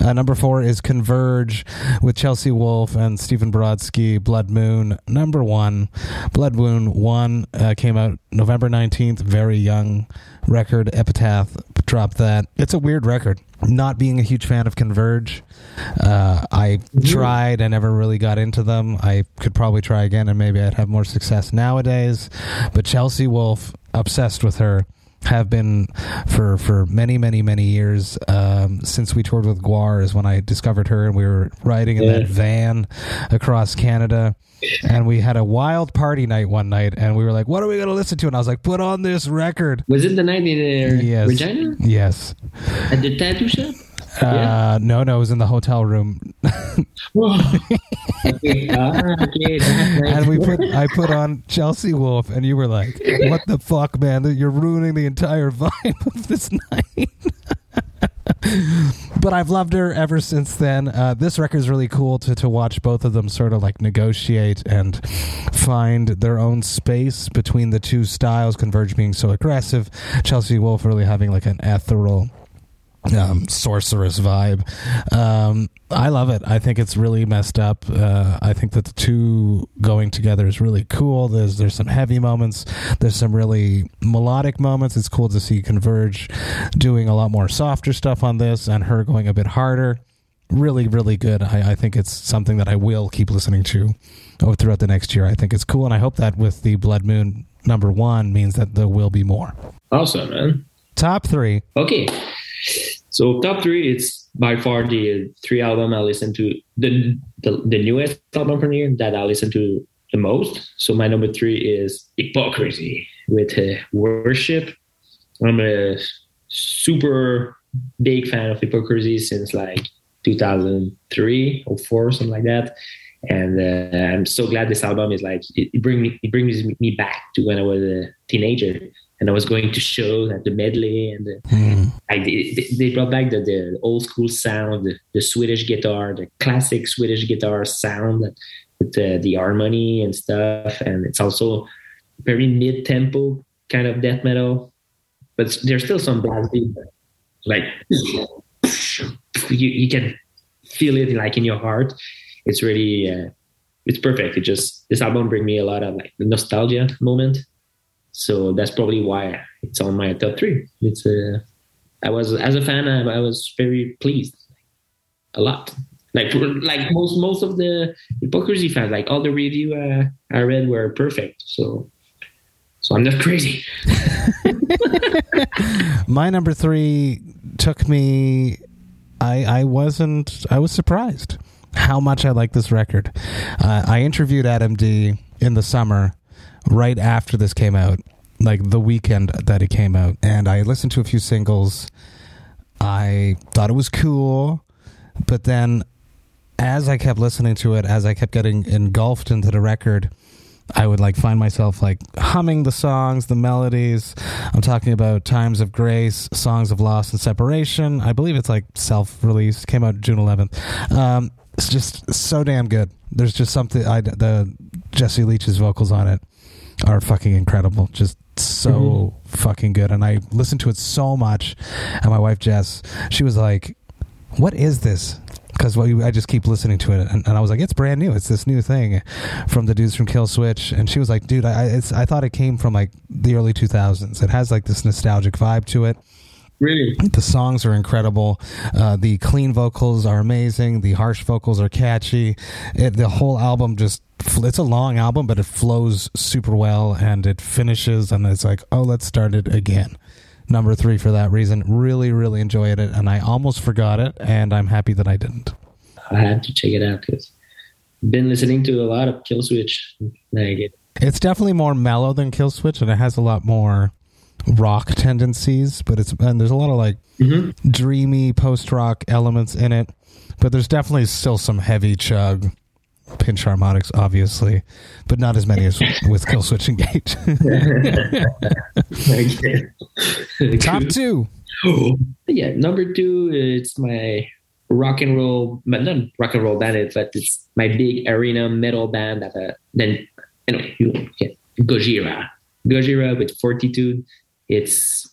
Speaker 2: Uh, number four is Converge with Chelsea Wolfe and Stephen Brodsky, Blood Moon. Number one, Blood Moon 1 uh, came out November 19th, very young record. Epitaph dropped that. It's a weird record. Not being a huge fan of Converge, uh, I tried. I never really got into them. I could probably try again, and maybe I'd have more success nowadays. But Chelsea Wolfe, obsessed with her, have been for for many many many years um, since we toured with Gwar is when I discovered her and we were riding in that van across Canada. And we had a wild party night one night and we were like what are we going to listen to? And I was like put on this record.
Speaker 4: Was it the night in uh,
Speaker 2: yes.
Speaker 4: Regina?
Speaker 2: Yes.
Speaker 4: At the tattoo shop?
Speaker 2: Uh, no no it was in the hotel room *laughs*
Speaker 4: Whoa. okay. Okay. that's nice.
Speaker 2: and we put I put on Chelsea Wolfe and you were like what the fuck man you're ruining the entire *laughs* vibe of this night *laughs* but I've loved her ever since then. Uh, this record is really cool to, to watch both of them sort of like negotiate and find their own space between the two styles. Converge being so aggressive, Chelsea Wolfe really having like an ethereal um, sorceress vibe. Um, I love it. I think it's really messed up. Uh, I think that the two going together is really cool. There's there's some heavy moments. There's some really melodic moments. It's cool to see Converge doing a lot more softer stuff on this, and her going a bit harder. Really, really good. I, I think it's something that I will keep listening to oh, throughout the next year. I think it's cool, and I hope that with the Blood Moon number one means that there will be more.
Speaker 4: Awesome, man.
Speaker 2: Top three.
Speaker 4: Okay. So top three, it's by far the three album I listen to the, the the newest album from here that I listen to the most. So my number three is Hypocrisy with uh, Worship. I'm a super big fan of Hypocrisy since like 2003 or four, something like that. And uh, I'm so glad this album is like it, it me it brings me back to when I was a teenager and I was going to shows at the medley and the,
Speaker 2: Hmm.
Speaker 4: I, they, they brought back the, the old school sound, the, the Swedish guitar, the classic Swedish guitar sound with the, the harmony and stuff. And it's also very mid tempo kind of death metal, but there's still some blast beat, like you, you can feel it like in your heart. It's really, uh, it's perfect. It just, this album bring me a lot of like nostalgia moment. So that's probably why it's on my top three. It's uh, I was as a fan, I, I was very pleased, a lot. Like like most most of the hypocrisy fans, like all the review uh, I read were perfect. So so I'm not *laughs* crazy. *laughs*
Speaker 2: My number three took me. I I wasn't. I was surprised how much I like this record. Uh, I interviewed Adam D in the summer, right after this came out, like the weekend that it came out, and I listened to a few singles. I thought it was cool, but then as I kept listening to it, as I kept getting engulfed into the record, I would like find myself like humming the songs, the melodies. I'm talking about Times of Grace, Songs of Loss and Separation. I believe it's like self released, came out June 11th. Um, it's just so damn good. There's just something, I, the Jesse Leach's vocals on it are fucking incredible. Just so mm-hmm. fucking good. And I listened to it so much. And my wife, Jess, she was like, What is this? Because I just keep listening to it, and, and I was like, "It's brand new. It's this new thing from the dudes from Killswitch." And she was like, "Dude, I it's, I thought it came from like the early 2000s. It has like this nostalgic vibe to it.
Speaker 4: Really?
Speaker 2: The songs are incredible. Uh, the clean vocals are amazing. The harsh vocals are catchy. It, the whole album just it's a long album, but it flows super well, and it finishes, and it's like, oh, let's start it again. Number three for that reason. Really, really enjoyed it, and I almost forgot it, and I'm happy that I didn't.
Speaker 4: I had to check it out because been listening to a lot of Killswitch. Like it,
Speaker 2: It's definitely more mellow than Killswitch, and it has a lot more rock tendencies. But it's and there's a lot of like
Speaker 4: Mhm.
Speaker 2: dreamy post rock elements in it. But there's definitely still some heavy chug, pinch harmonics, obviously, but not as many as with Killswitch Engage. *laughs* *laughs* Top two. *gasps*
Speaker 4: yeah, number two, it's my rock and roll, but not rock and roll band, but it's my big arena metal band that uh, then you know you Gojira. Gojira with Fortitude. It's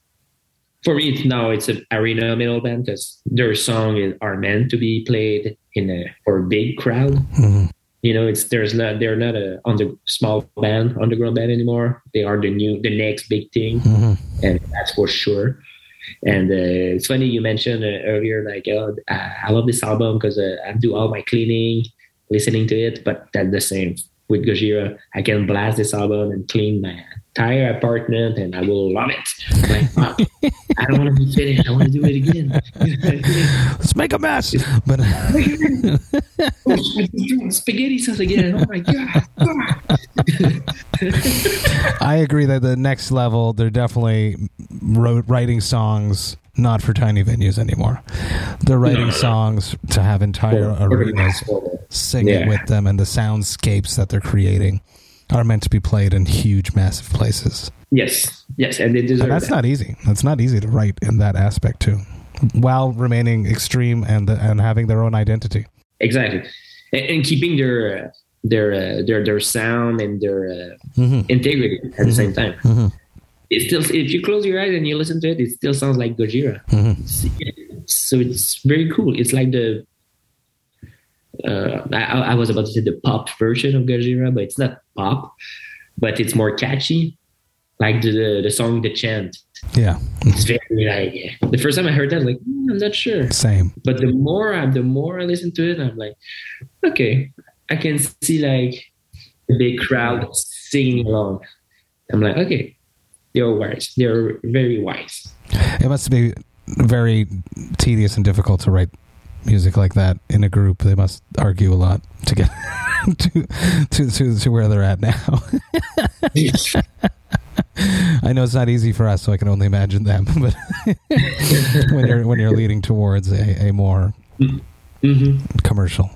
Speaker 4: for me. Now it's an arena metal band because their songs are meant to be played in a for a big crowd.
Speaker 2: Mm-hmm.
Speaker 4: You know, it's there's not they're not a under small band underground band anymore. They are the new the next big thing,
Speaker 2: Mm-hmm.
Speaker 4: and that's for sure. And uh, it's funny you mentioned uh, earlier, like oh, I I love this album because uh, I do all my cleaning, listening to it. But that's the same with Gojira. I can blast this album and clean my entire apartment, and I will love it. Like, wow, I don't want to be finished. I want to do it again.
Speaker 2: Let's make a mess. But
Speaker 4: oh, *laughs* spaghetti sauce again. Oh my god.
Speaker 2: I agree that the next level, they're definitely wrote, writing songs not for tiny venues anymore. They're writing
Speaker 4: No,
Speaker 2: songs to have entire arenas sing it
Speaker 4: Yeah.
Speaker 2: with them, and the soundscapes that they're creating are meant to be played in huge, massive places.
Speaker 4: Yes, yes, and they deserve
Speaker 2: And that's
Speaker 4: that.
Speaker 2: not easy. That's not easy to write in that aspect too, while remaining extreme and and having their own identity.
Speaker 4: exactly, and, and keeping their uh, their uh, their their sound and their uh,
Speaker 2: hmm
Speaker 4: integrity at the same time.
Speaker 2: Mhm.
Speaker 4: It still, if you close your eyes and you listen to it, it still sounds like Gojira.
Speaker 2: hmm
Speaker 4: It's- so it's very cool. It's like the uh, I, I was about to say the pop version of Gojira, but it's not pop, but it's more catchy. Like the the, the song "The Chant,"
Speaker 2: Yeah,
Speaker 4: it's very like the first time I heard that, I was like "Hmm, I'm not sure.
Speaker 2: same.
Speaker 4: But the more I, the more I listen to it, I'm like, okay, I can see like a big crowd singing along. I'm like, okay, they're wise. They're very wise.
Speaker 2: It must be very tedious and difficult to write music like that in a group. They must argue a lot to get *laughs* to to to, to where they're at now. *laughs* I know it's not easy for us, so I can only imagine them. *laughs* But when you're when you're leading towards a, a more
Speaker 4: hmm
Speaker 2: commercial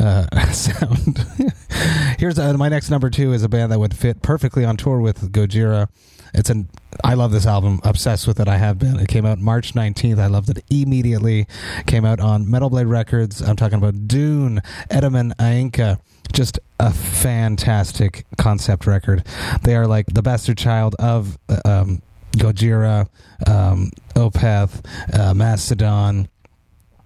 Speaker 2: uh, sound. Here's uh, my next number two is a band that would fit perfectly on tour with Gojira. It's an I love this album, obsessed with it. I have been. It came out March 19th. I loved it immediately. Came out on Metal Blade Records. I'm talking about Dvne, Etemen Ænka. Just a fantastic concept record. They are like the bastard child of uh, um, Gojira, um, Opeth, uh, Mastodon.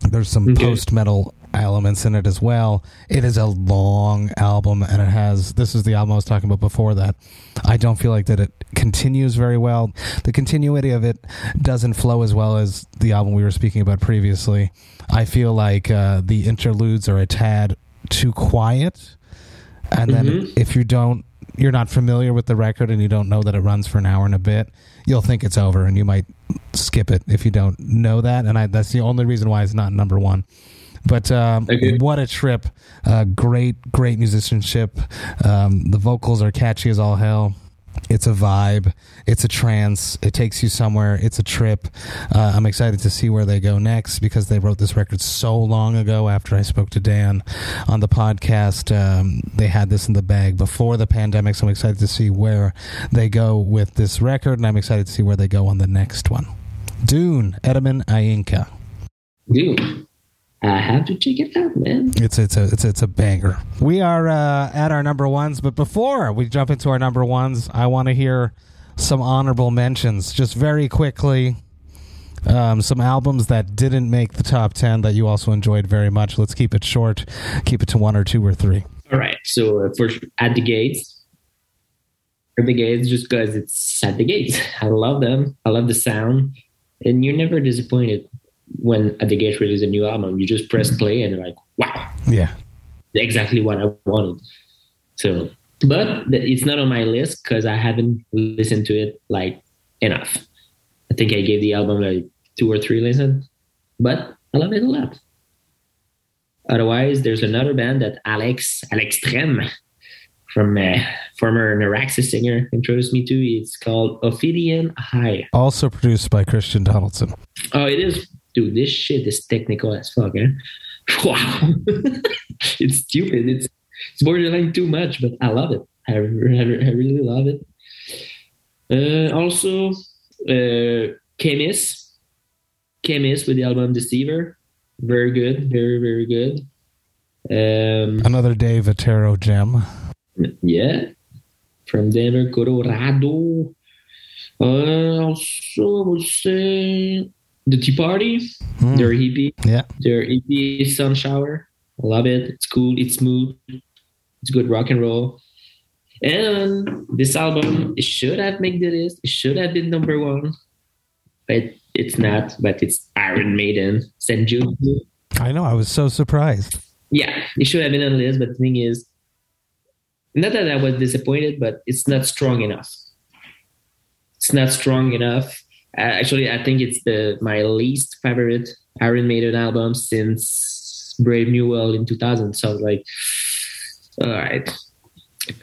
Speaker 2: There's some
Speaker 4: Okay.
Speaker 2: post metal elements in it as well. It is a long album, and it has. This is the album I was talking about before that. I don't feel like that it continues very well. The continuity of it doesn't flow as well as the album we were speaking about previously. I feel like uh, the interludes are a tad too quiet, and then
Speaker 4: Mhm.
Speaker 2: if you don't. You're not familiar with the record and you don't know that it runs for an hour and a bit. You'll think it's over and you might skip it if you don't know that. And I, that's the only reason why it's not number one. But um, what a trip! Uh, great, great musicianship. Um, the vocals are catchy as all hell. It's a vibe. It's a trance. It takes you somewhere. It's a trip. Uh, I'm excited to see where they go next because they wrote this record so long ago. After I spoke to Dan on the podcast, um, they had this in the bag before the pandemic. So I'm excited to see where they go with this record, and I'm excited to see where they go on the next one. Dvne, Etemen Ænka.
Speaker 4: Dude, I have to check it out, man.
Speaker 2: It's it's a it's it's a banger. We are uh, at our number ones, but before we jump into our number ones, I want to hear some honorable mentions, just very quickly. Um, some albums that didn't make the top ten that you also enjoyed very much. Let's keep it short. Keep it to one or two or three.
Speaker 4: All right. So uh, for at the gates, at the gates, just because it's at the gates. *laughs* I love them. I love the sound, and you're never disappointed when at the gates release a new album. You just press play and you're like, wow,
Speaker 2: Yeah,
Speaker 4: exactly what I wanted. So, but it's not on my list because I haven't listened to it like enough. I think I gave the album like two or three listens, but I love it a lot. Otherwise, there's another band that Alex Alex Trem from uh, former Neuraxis singer introduced me to. It's called Ophidian I.
Speaker 2: also produced by Christian Donaldson.
Speaker 4: Oh, it is, dude. This shit is technical as fuck. Eh? *laughs* Wow, *laughs* it's stupid. It's it's borderline too much, but I love it. I, re- I really love it. Uh, also, uh, Khemmis, Khemmis with the album Deceiver, very good, very very good. Um,
Speaker 2: Another Dave Otero gem.
Speaker 4: yeah, from Denver, Colorado. Uh, also, I would say the Tea Party.
Speaker 2: Hmm.
Speaker 4: Their EP,
Speaker 2: Yeah.
Speaker 4: their EP Sun Shower. I love it. It's cool. It's smooth. It's good rock and roll. And this album, it should have made the list. It should have been number one, but it's not. But it's Iron Maiden. Jude.
Speaker 2: I know. I was so surprised.
Speaker 4: Yeah, it should have been on the list. But the thing is, not that I was disappointed, but it's not strong enough. It's not strong enough. Uh, actually, I think it's the my least favorite Iron Maiden album since Brave New World in 2000. So like, all right.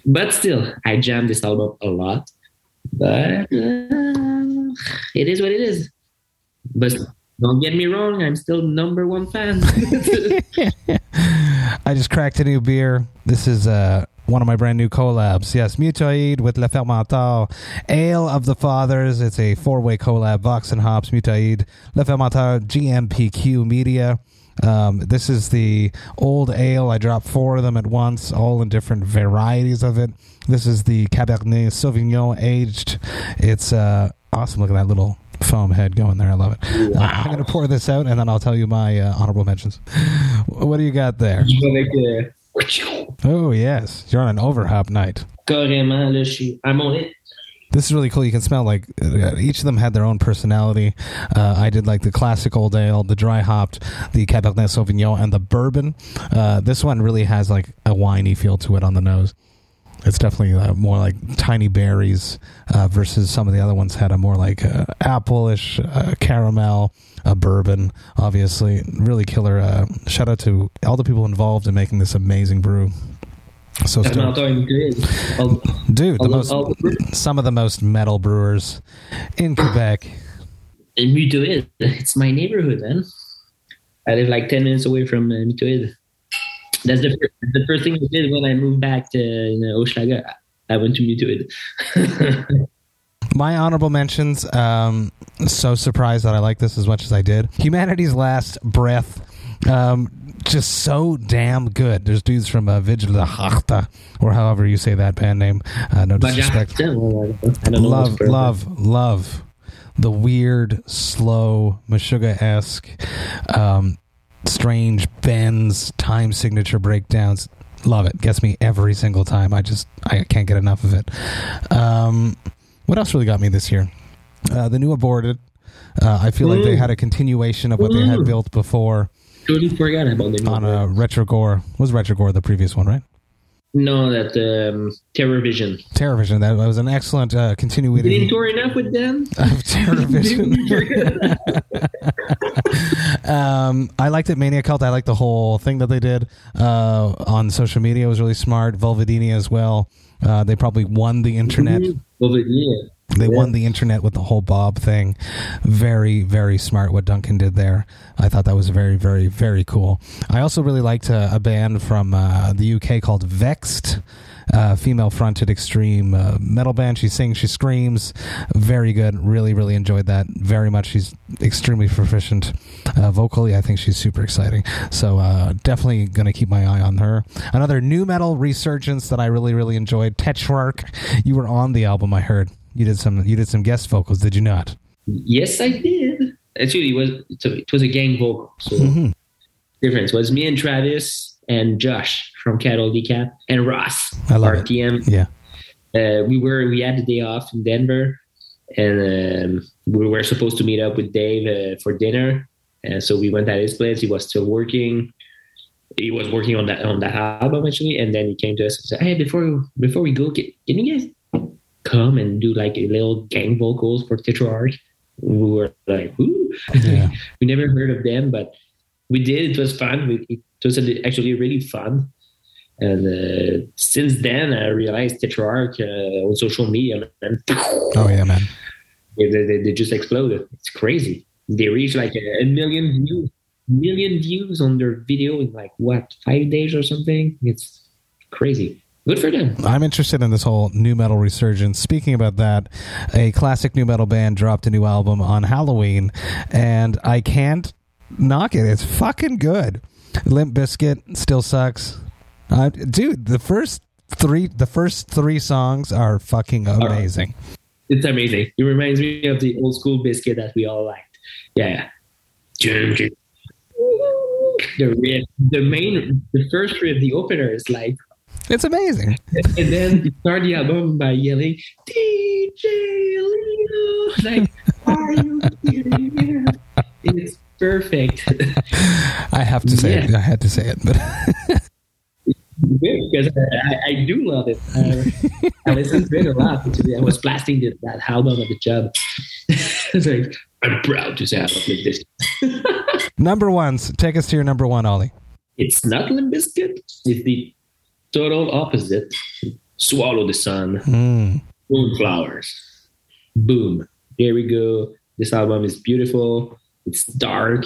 Speaker 4: But still, I jammed this album a lot. But uh, it is what it is. But don't get me wrong, I'm still number one fan. *laughs* *laughs*
Speaker 2: I just cracked a new beer. This is uh, one of my brand new collabs. Yes, Mutoid with Le Fermentor. Ale of the Fathers. It's a four way collab. Vox and Hops, Mutoid, Le Fermentor, GMPQ Media. Um, this is the old ale. I dropped four of them at once, all in different varieties of it. This is the Cabernet Sauvignon aged. It's uh, awesome. Look at that little foam head going there. I love it. Uh, I'm going to pour this out and then I'll tell you my uh, honorable mentions. What do you got there? Oh, yes. You're on an overhop night.
Speaker 4: carrément, là, je suis- I'm on it.
Speaker 2: This is really cool. You can smell like uh, each of them had their own personality. Uh, I did like the classic old ale, the dry hopped, the Cabernet Sauvignon, and the bourbon. Uh, this one really has like a winey feel to it on the nose. It's definitely uh, more like tiny berries uh, versus some of the other ones had a more like uh, apple-ish uh, caramel, a bourbon. Obviously, really killer. Uh, shout out to all the people involved in making this amazing brew. So stoked.
Speaker 4: Fermentor included. All-
Speaker 2: dude, the
Speaker 4: all-
Speaker 2: most some of the most metal brewers in Quebec. *sighs*
Speaker 4: And Mutoid, it's my neighborhood, man. I live like 10 minutes away from uh, Mutoid. That's the, fir- the first thing I did when I moved back to you know. I went to Mutoid. *laughs*
Speaker 2: My honorable mentions. Um, so surprised that I like this as much as I did. Humanity's Last Breath. Um, just so damn good. There's dudes from uh, Vigil de or however you say that band name. Uh, no disrespect.
Speaker 4: I
Speaker 2: love, love, love the weird, slow, Meshuggah esque, um, strange bends, time signature breakdowns. Love it. Gets me every single time. I just I can't get enough of it. Um, what else really got me this year? Uh, the new aborted. Uh, I feel like they
Speaker 4: Mm.
Speaker 2: had a continuation of what they had
Speaker 4: Mm.
Speaker 2: built before
Speaker 4: Totally forgot about the
Speaker 2: on a Retrogore. Was Retrogore the previous one, right?
Speaker 4: No, that um, Terror Vision.
Speaker 2: Terrorvision. That was an excellent uh,
Speaker 4: You
Speaker 2: continuity
Speaker 4: didn't tour enough with them? *laughs*
Speaker 2: of Terrorvision. *laughs* *laughs* um, I liked it. Maniacult. I liked the whole thing that they did uh, on social media. It was really smart. Velvedini as well. Uh, they probably won the internet.
Speaker 4: Over yeah.
Speaker 2: They
Speaker 4: Yeah.
Speaker 2: won the internet with the whole Bob thing. Very, very smart what Duncan did there. I thought that was very, very, very cool. I also really liked uh, a band from uh, the UK called Vexed. Uh, female fronted extreme uh, metal band. She sings, she screams. Very good. Really, really enjoyed that very much. She's extremely proficient uh, vocally. I think she's super exciting. So uh, definitely going to keep my eye on her. Another new metal resurgence that I really, really enjoyed. Tetrarch. You were on the album, I heard. You did some. You did some guest vocals, did you not?
Speaker 4: Yes, I did. Actually, it was it was a gang vocal. So
Speaker 2: Mhm.
Speaker 4: difference was me and Travis and Josh from Cattle Decap and Ross
Speaker 2: I love it. Yeah.
Speaker 4: Uh, we were we had the day off in Denver, and um, we were supposed to meet up with Dave uh, for dinner. And so we went at his place. He was still working. He was working on that on that album actually, and then he came to us and said, "Hey, before before we go, can, can you guys come and do like a little gang vocals for Tetrarch?" We were like, "Ooh."
Speaker 2: Yeah. *laughs*
Speaker 4: we never heard of them, but we did. It was fun. We, it was actually really fun. And uh, since then, I realized Tetrarch uh, on social media, and
Speaker 2: Oh yeah, man.
Speaker 4: they, they, they just exploded. It's crazy. They reached like a, a million views, million views on their video in like what five days or something. It's crazy. Good for them.
Speaker 2: I'm interested in this whole new metal resurgence. Speaking about that, a classic new metal band dropped a new album on Halloween, and I can't knock it. It's fucking good. Limp Bizkit still sucks. Uh, dude, the first three, the first three songs are fucking amazing.
Speaker 4: It's amazing. It reminds me of the old school Bizkit that we all liked. Yeah, yeah. The riff, the main, the first riff, the opener is like,
Speaker 2: It's amazing.
Speaker 4: and then you start the album by yelling, DJ Leo. Like, are you me? It's perfect. *laughs*
Speaker 2: I have to say it. I had to say it, but *laughs*
Speaker 4: because I, I do love it. Uh, I listen to it a lot. I was blasting that album at the job. *laughs* it's like I'm proud to say I love Limp Bizkit.
Speaker 2: number ones. Take us to your number one, Oli.
Speaker 4: It's not Limp Bizkit. It's the total opposite. Swallow the sun.
Speaker 2: Mm.
Speaker 4: Moonflowers. Boom. Here we go. This album is beautiful. It's dark.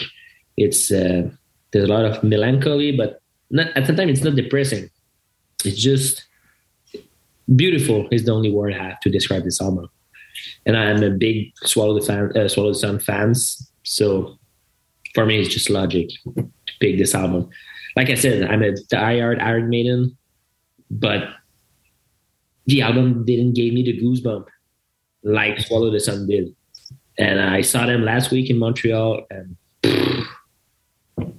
Speaker 4: It's uh, there's a lot of melancholy, but not, at the time it's not depressing. It's just beautiful. Is the only word I have to describe this album. And I'm a big Swallow the fan, uh, Swallow the Sun fans. So for me, it's just logic to pick this album. Like I said, I'm a diehard Iron Maiden, but the album didn't give me the goosebump like Swallow the Sun did. And I saw them last week in Montreal, and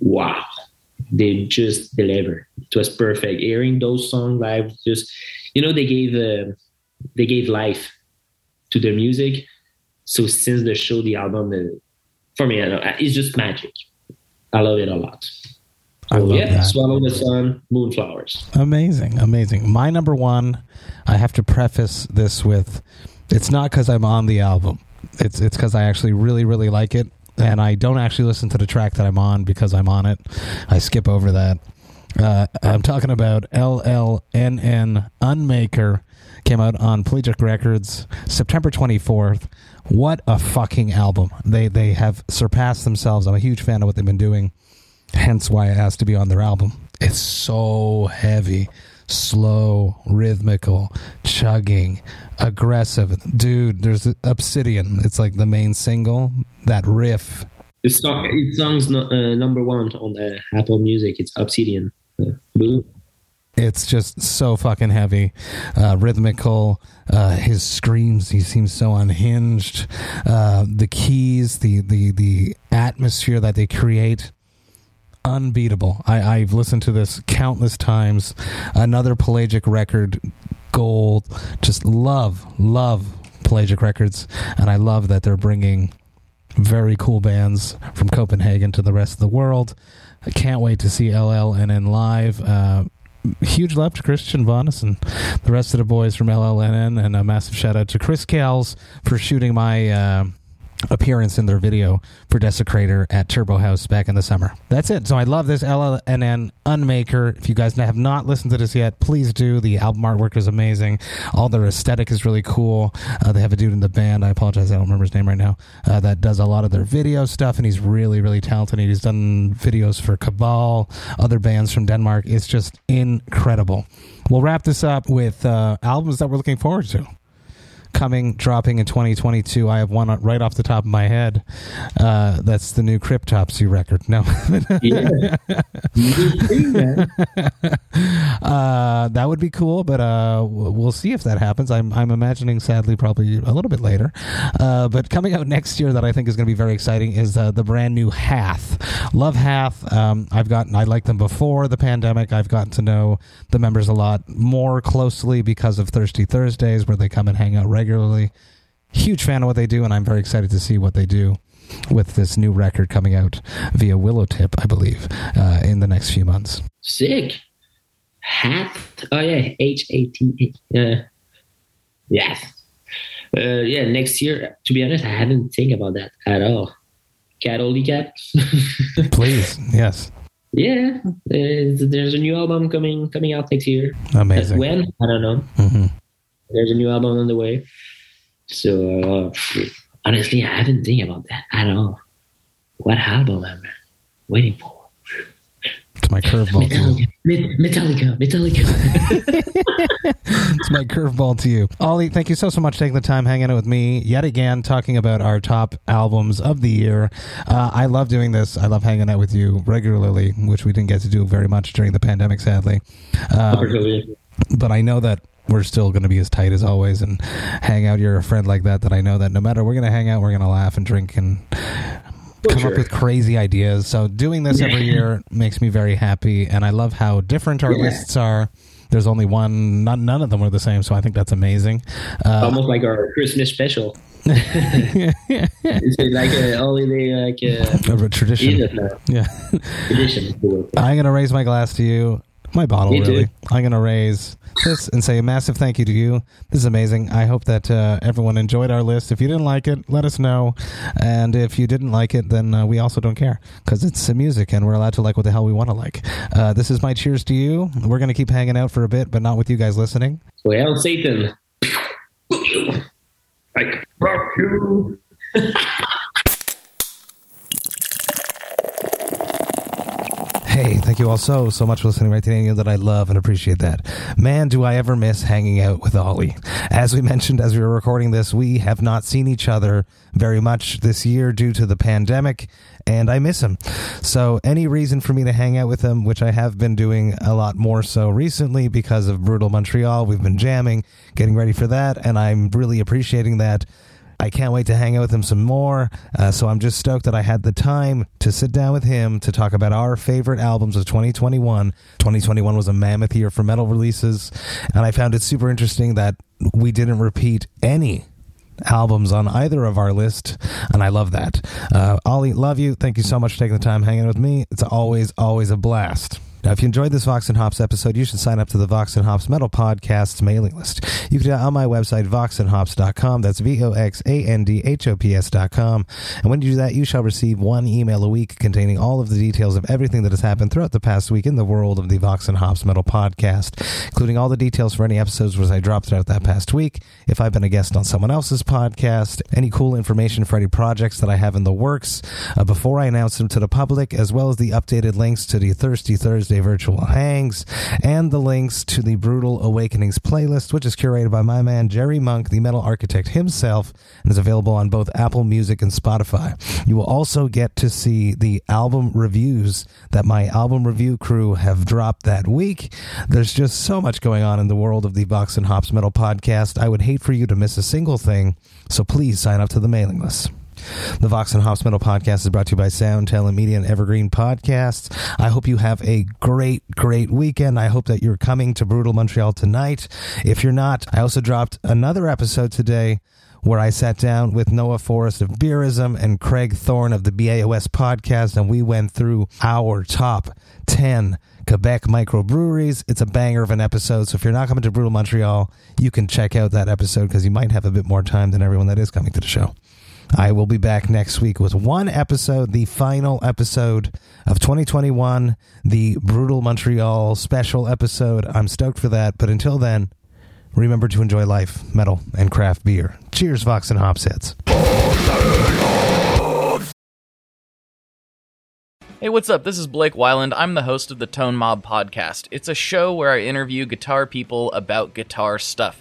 Speaker 4: wow, they just delivered. It was perfect. Hearing those songs live, just you know, they gave uh, they gave life to their music. So since the show, the album, uh, for me, I know, it's just magic. I love it a lot.
Speaker 2: I love
Speaker 4: yeah,
Speaker 2: that.
Speaker 4: Swallow the Sun, Moonflowers.
Speaker 2: Amazing, amazing. My number one, I have to preface this with it's not because I'm on the album. It's it's because I actually really, really like it. And I don't actually listen to the track that I'm on because I'm on it. I skip over that. Uh, I'm talking about LLNN Unmaker. Came out on Pelagic Records September 24th. What a fucking album. They they have surpassed themselves. I'm a huge fan of what they've been doing hence why I asked to be on their album. It's so heavy, slow, rhythmical, chugging, aggressive. Dude, there's Obsidian. It's like the main single. That riff.
Speaker 4: It's song, it song's no, uh, number one on uh, Apple Music. It's Obsidian. Uh.
Speaker 2: It's just so fucking heavy, uh, rhythmical. Uh, his screams, he seems so unhinged. Uh, the keys, the the the atmosphere that they create, unbeatable. I, I've listened to this countless times. Another pelagic record, gold. Just love, love pelagic records, and I love that they're bringing very cool bands from Copenhagen to the rest of the world. I can't wait to see LLNN live. Uh, huge love to Christian and the rest of the boys from LLNN, and a massive shout out to Chris Kells for shooting my uh, appearance in their video for Desecrator at Turbo House back in the summer. That's it. So I love this LLNN Unmaker. If you guys have not listened to this yet, please do. The album artwork is amazing. All their aesthetic is really cool. Uh, they have a dude in the band. I apologize, I don't remember his name right now. Uh, that does a lot of their video stuff, and he's really, really talented. He's done videos for Cabal, other bands from Denmark. It's just incredible. We'll wrap this up with uh, albums that we're looking forward to coming dropping in 2022 i have one right off the top of my head. Uh, that's the new cryptopsy record. No. *laughs*
Speaker 4: Yeah. You do, man.
Speaker 2: uh, that would be cool but uh, we'll see if that happens. I'm, I'm imagining sadly probably a little bit later. Uh, but coming out next year that i think is going to be very exciting is uh, the brand new hath. Love hath. Um, i've gotten i liked them before the pandemic. I've gotten to know the members a lot more closely because of thirsty thursdays where they come and hang out regularly huge fan of what they do and i'm very excited to see what they do with this new record coming out via Willowtip, I believe, uh, in the next few months.
Speaker 4: Sick. Hat. Oh yeah, H A T. Yeah. Yes. Uh, yeah. Next year. To be honest, I hadn't think about that at all. Cat only cat. *laughs*
Speaker 2: Please, yes,
Speaker 4: yeah. There's, there's a new album coming coming out next year.
Speaker 2: amazing.
Speaker 4: When I don't know.
Speaker 2: hmm
Speaker 4: There's a new album on the way. So uh, honestly, I haven't think about that at all. What album am I waiting for?
Speaker 2: It's my curveball.
Speaker 4: Metallica. Metallica. Metallica. *laughs*
Speaker 2: It's my curveball to you, Oli. Thank you so so much for taking the time hanging out with me yet again, talking about our top albums of the year. Uh, I love doing this. I love hanging out with you regularly, which we didn't get to do very much during the pandemic, sadly. Um, but I know that we're still going to be as tight as always and hang out. You're a friend like that that I know that no matter we're going to hang out, we're going to laugh and drink and come
Speaker 4: sure.
Speaker 2: up with crazy ideas. So doing this every year *laughs* makes me very happy, and I love how different our
Speaker 4: Yeah.
Speaker 2: lists are. There's only one, not none of them are the same, so I think that's amazing. Uh,
Speaker 4: Almost like our Christmas special. *laughs* it's like a holiday, like a
Speaker 2: a tradition. Yeah.
Speaker 4: tradition. *laughs*
Speaker 2: I'm going to raise my glass to you. My bottle,
Speaker 4: Me too.
Speaker 2: really. I'm going to raise this and say a massive thank you to you. This is amazing. I hope that uh, everyone enjoyed our list. If you didn't like it, let us know. And if you didn't like it, then uh, we also don't care because it's music and we're allowed to like what the hell we want to like. Uh, this is my cheers to you. We're going to keep hanging out for a bit, but not with you guys listening.
Speaker 4: Well, Satan. Like, fuck you. *laughs* *laughs*
Speaker 2: Hey, thank you all so, so much for listening right today, that I love and appreciate that. Man, do I ever miss hanging out with Oli. As we mentioned as we were recording this, we have not seen each other very much this year due to the pandemic, and I miss him. So, any reason for me to hang out with him, which I have been doing a lot more so recently because of Brutal Montreal, we've been jamming, getting ready for that, and I'm really appreciating that. I can't wait to hang out with him some more. Uh, so I'm just stoked that I had the time to sit down with him to talk about our favorite albums of 2021. 2021 was a mammoth year for metal releases, and I found it super interesting that we didn't repeat any albums on either of our list, and I love that. Uh, Oli, love you. Thank you so much for taking the time hanging out with me. It's always, always a blast. Now, if you enjoyed this Vox and Hops episode, you should sign up to the Vox and Hops Metal Podcast's mailing list. You can do that on my website, voxandhops.com. That's V O X A N D H O P S.com. And when you do that, you shall receive one email a week containing all of the details of everything that has happened throughout the past week in the world of the Vox and Hops Metal Podcast, including all the details for any episodes which I dropped throughout that past week, if I've been a guest on someone else's podcast, any cool information for any projects that I have in the works uh, before I announce them to the public, as well as the updated links to the Thirsty Thursday virtual hangs and the links to the Brutal Awakenings playlist, which is curated by my man Jerry Monk, the metal architect himself, and is available on both Apple Music and Spotify. You will also get to see the album reviews that my album review crew have dropped that week. There's just so much going on in the world of the Vox and Hops Metal podcast. I would hate for you to miss a single thing, so please sign up to the mailing list. The Vox and Hops Metal Podcast is brought to you by Sound Talent Media and Evergreen Podcasts. I hope you have a great, great weekend. I hope that you're coming to Brutal Montreal tonight. If you're not, I also dropped another episode today where I sat down with Noah Forrest of Beerism and Craig Thorne of the BAOS podcast, and we went through our top 10 Quebec microbreweries. It's a banger of an episode. So if you're not coming to Brutal Montreal, you can check out that episode because you might have a bit more time than everyone that is coming to the show. I will be back next week with one episode, the final episode of 2021, the Brutal Montreal special episode. I'm stoked for that. But until then, remember to enjoy life, metal, and craft beer. Cheers, Vox and Hops heads.
Speaker 5: Hey, what's up? This is Blake Wyland. I'm the host of the Tone Mob podcast. It's a show where I interview guitar people about guitar stuff.